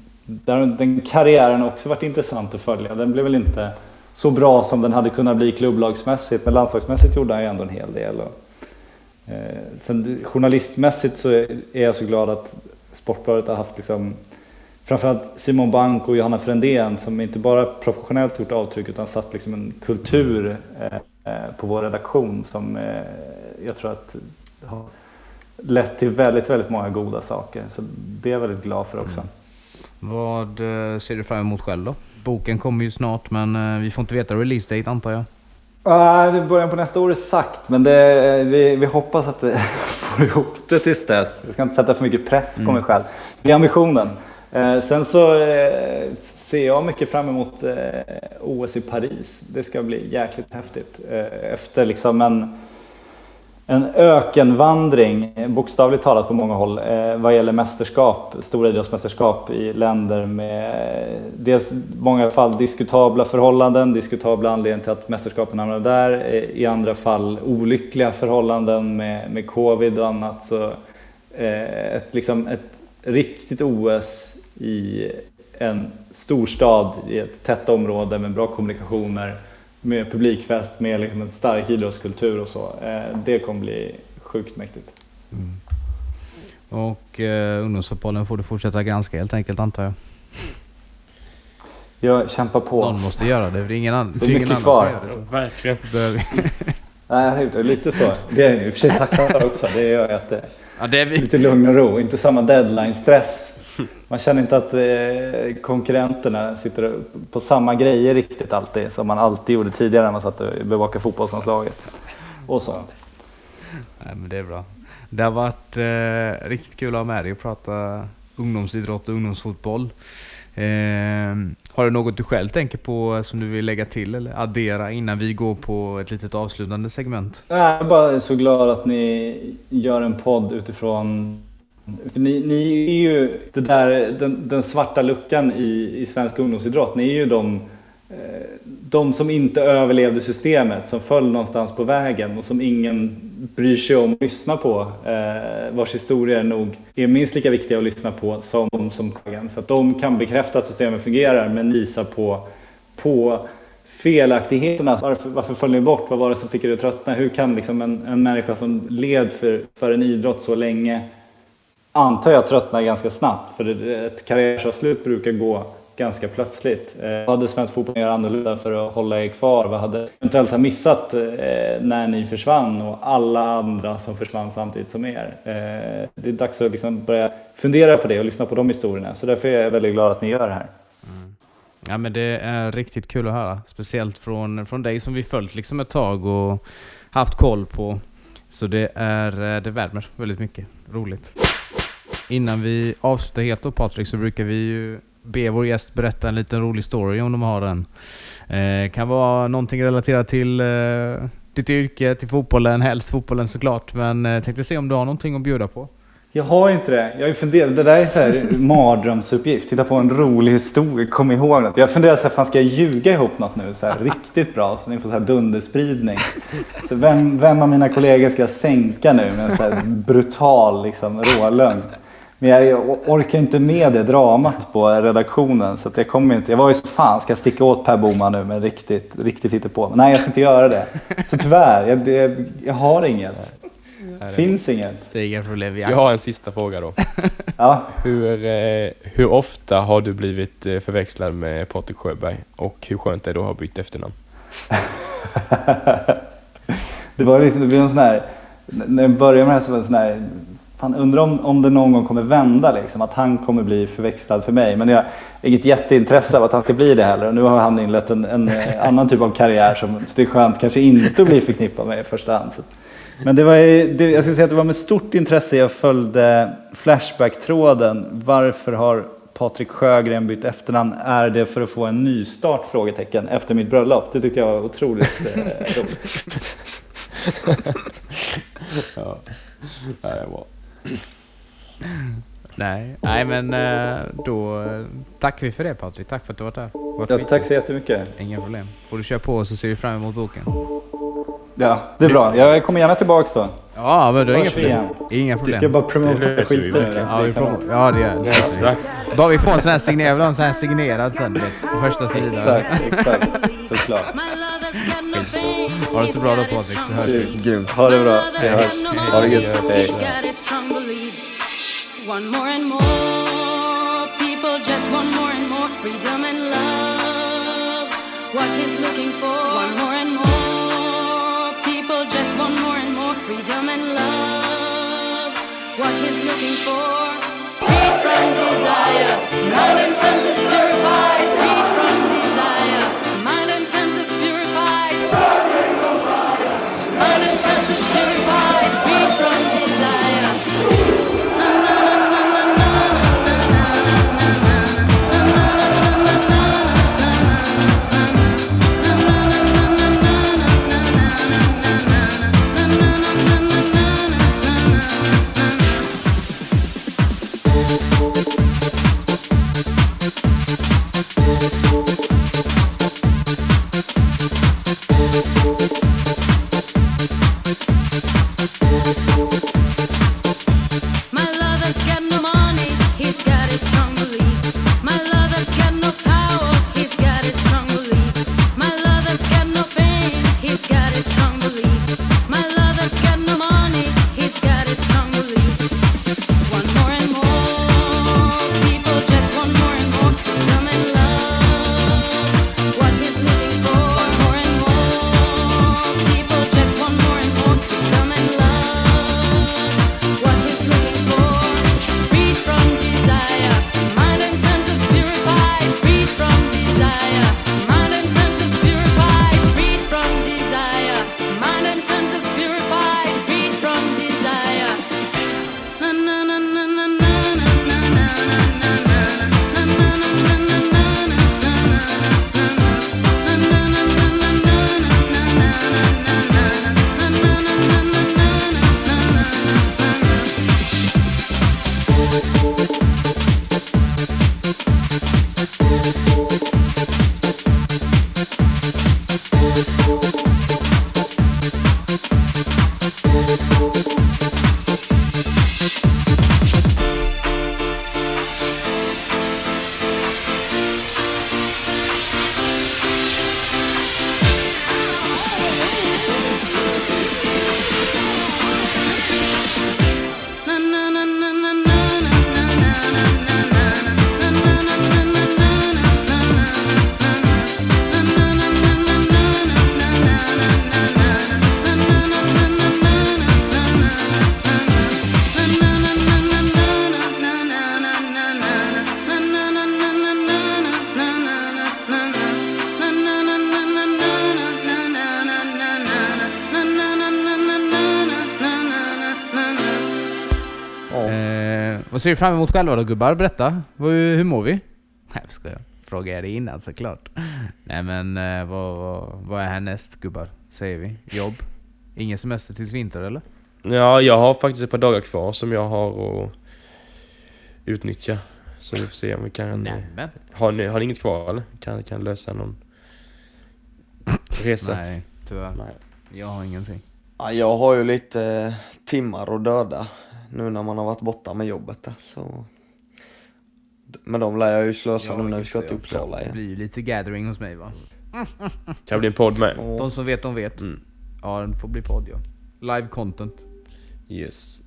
den karriären har också varit intressant att följa. Den blev väl inte så bra som den hade kunnat bli klubblagsmässigt. Men landslagsmässigt gjorde han ju ändå en hel del. Och, eh, sen journalistmässigt så är jag så glad att Sportbladet har haft liksom, framförallt Simon Bank och Johanna Frändén som inte bara professionellt gjort avtryck utan satt liksom en kultur eh, eh på vår redaktion som eh, jag tror att har lett till väldigt, väldigt många goda saker. Så det är jag väldigt glad för också. Mm. Vad eh, ser du fram emot själv då? Boken kommer ju snart, men eh, vi får inte veta release date antar jag. Det början på nästa år är sagt, men det, vi, vi hoppas att vi får ihop det tills dess. Jag ska inte sätta för mycket press mm. på mig själv. Det är ambitionen. Uh, sen så uh, ser jag mycket fram emot uh, OS i Paris. Det ska bli jäkligt häftigt. efter liksom en en ökenvandring, bokstavligt talat på många håll, eh, vad gäller mästerskap, stora idrottsmästerskap i länder med dels många fall diskutabla förhållanden, diskutabla anledningar till att mästerskapen hamnar där, eh, i andra fall olyckliga förhållanden med, med covid och annat. Så, eh, ett, liksom ett riktigt OS i en storstad i ett tätt område med bra kommunikationer med publikfest, med liksom en stark idrottskultur och så. Eh, det kommer bli sjukt mäktigt. Mm. Och eh, ungdomsfotbollen får du fortsätta granska helt enkelt antar jag? Jag kämpar på. Någon måste göra det, det är ingen annan Det är mycket annan kvar. Som det. Verkligen. Nej, jag har gjort det lite så. Det är jag i och för sig tacksam för också. Det gör att det, ja, det är vi. lite lugn och ro, inte samma deadline-stress man känner inte att eh, konkurrenterna sitter på samma grejer riktigt alltid som man alltid gjorde tidigare när man satt och bevakade fotbollslandslaget. Och sånt. Nej, men det är bra. Det har varit eh, riktigt kul att ha med dig och prata ungdomsidrott och ungdomsfotboll. Eh, har du något du själv tänker på som du vill lägga till eller addera innan vi går på ett litet avslutande segment? Jag är bara så glad att ni gör en podd utifrån ni, ni, är ju det där, den, den, svarta luckan i, i svensk ungdomsidrott. Ni är ju de, eh, de som inte överlevde systemet, som föll någonstans på vägen och som ingen bryr sig om att lyssna på. Eh, vars historier nog är minst lika viktiga att lyssna på som, som För att de kan bekräfta att systemet fungerar men visa på, på felaktigheterna. Varför, varför föll ni bort? Vad var det som fick er att tröttna? Hur kan liksom en, en människa som led för, för en idrott så länge antar jag tröttnar ganska snabbt. För ett karriärsavslut brukar gå ganska plötsligt. Eh, vad hade svensk fotboll gjort annorlunda för att hålla er kvar? Vad hade eventuellt ha missat eh, när ni försvann och alla andra som försvann samtidigt som er? Eh, det är dags att liksom börja fundera på det och lyssna på de historierna. Så därför är jag väldigt glad att ni gör det här. Mm. Ja men det är riktigt kul att höra. Speciellt från, från dig som vi följt liksom ett tag och haft koll på. Så det, är, det värmer väldigt mycket. Roligt. Innan vi avslutar helt då Patrik så brukar vi ju be vår gäst berätta en liten rolig story om de har den. Eh, kan vara någonting relaterat till eh, ditt yrke, till fotbollen, helst fotbollen såklart. Men eh, tänkte se om du har någonting att bjuda på. Jag har inte det. Jag har funderat, det där är så här mardrömsuppgift. Titta på en rolig historia, kom ihåg något. Jag funderar så här, fan ska jag ljuga ihop något nu så här, riktigt bra så ni får så här dunderspridning. Så vem, vem av mina kollegor ska jag sänka nu med en så här brutal liksom, rålögn? Men jag orkar inte med det dramat på redaktionen så att jag kommer inte. Jag var ju så fan, ska jag sticka åt Per Boman nu med riktigt, riktigt hittepå? Men nej, jag ska inte göra det. Så tyvärr, jag, jag, jag har inget. Finns inget. Det är inga problem. Jag har en sista fråga då. ja. hur, eh, hur ofta har du blivit eh, förväxlad med Patrik Sjöberg? Och hur skönt är det att ha bytt efternamn? det var liksom, det blev en sån här, när jag började med det här så var det en sån här Fan, undrar om, om det någon gång kommer vända, liksom, att han kommer bli förväxlad för mig. Men jag har inget jätteintresse av att han ska bli det heller. Och nu har han inlett en, en annan typ av karriär som det är skönt kanske inte att bli förknippad med i första hand. Så. Men det var, det, jag ska säga att det var med stort intresse jag följde Flashback-tråden. Varför har Patrik Sjögren bytt efternamn? Är det för att få en nystart? Frågetecken efter mitt bröllop. Det tyckte jag var otroligt eh, roligt. ja. Ja, det var. Nej, nej men eh, då eh, tackar vi för det Patrik. Tack för att du varit här. Varit ja, tack så jättemycket. Inga problem. Får du köra på så ser vi fram emot boken. Ja, det är bra. Jag kommer gärna tillbaks då. Ja, men det är inga problem. Inga problem. Du ska bara promota skiten nu. Ja, vi ja, det gör det. Exakt. Bara vi får en sån här signerad, en sån här signerad sen på första sidan. Exakt, exakt. Såklart. Ha det så bra då Patrik, så hörs vi. Grymt. Ha det bra. Vi hörs. Ha det gött. Hej. One more and more people just want more and more freedom and love. What he's looking for. One more and more people just want more and more freedom and love. What he's looking for. Free from desire, mind and senses ser vi fram emot själva då gubbar? Berätta. Hur, hur mår vi? Nej jag skojar. Frågar jag det innan såklart. Nej men eh, vad, vad, vad är härnäst gubbar? Säger vi. Jobb? Ingen semester tills vinter eller? Ja, jag har faktiskt ett par dagar kvar som jag har att utnyttja. Så vi får se om vi kan... Nämen. Har ni, har ni inget kvar eller? Kan, kan lösa någon resa? Nej, tyvärr. Nej. Jag har ingenting. Ja, jag har ju lite eh, timmar att döda nu när man har varit borta med jobbet där, så... Men de lär jag ju slösa nu när vi ska till Uppsala Det igen. blir ju lite gathering hos mig va? Kan bli en podd med. Och, De som vet, de vet. Mm. Ja, det får bli podd ja. Live content. Yes.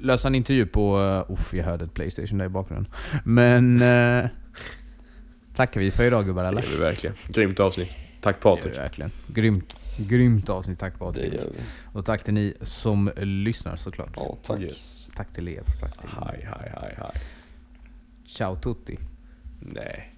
Lösa en intervju på... Uh, uff, jag hörde ett Playstation där i bakgrunden. Men... Uh, tackar vi för idag gubbar Det eller? gör vi verkligen. Grymt avsnitt. Tack Det gör Patrik. vi verkligen. Grymt. Grymt avsnitt, tack det Patrik. gör vi. Och tack till ni som lyssnar såklart. Ja, tack. Yes. Tack till er. Tack till. Hej, hej, hej, hej. Ciao tutti. Nej.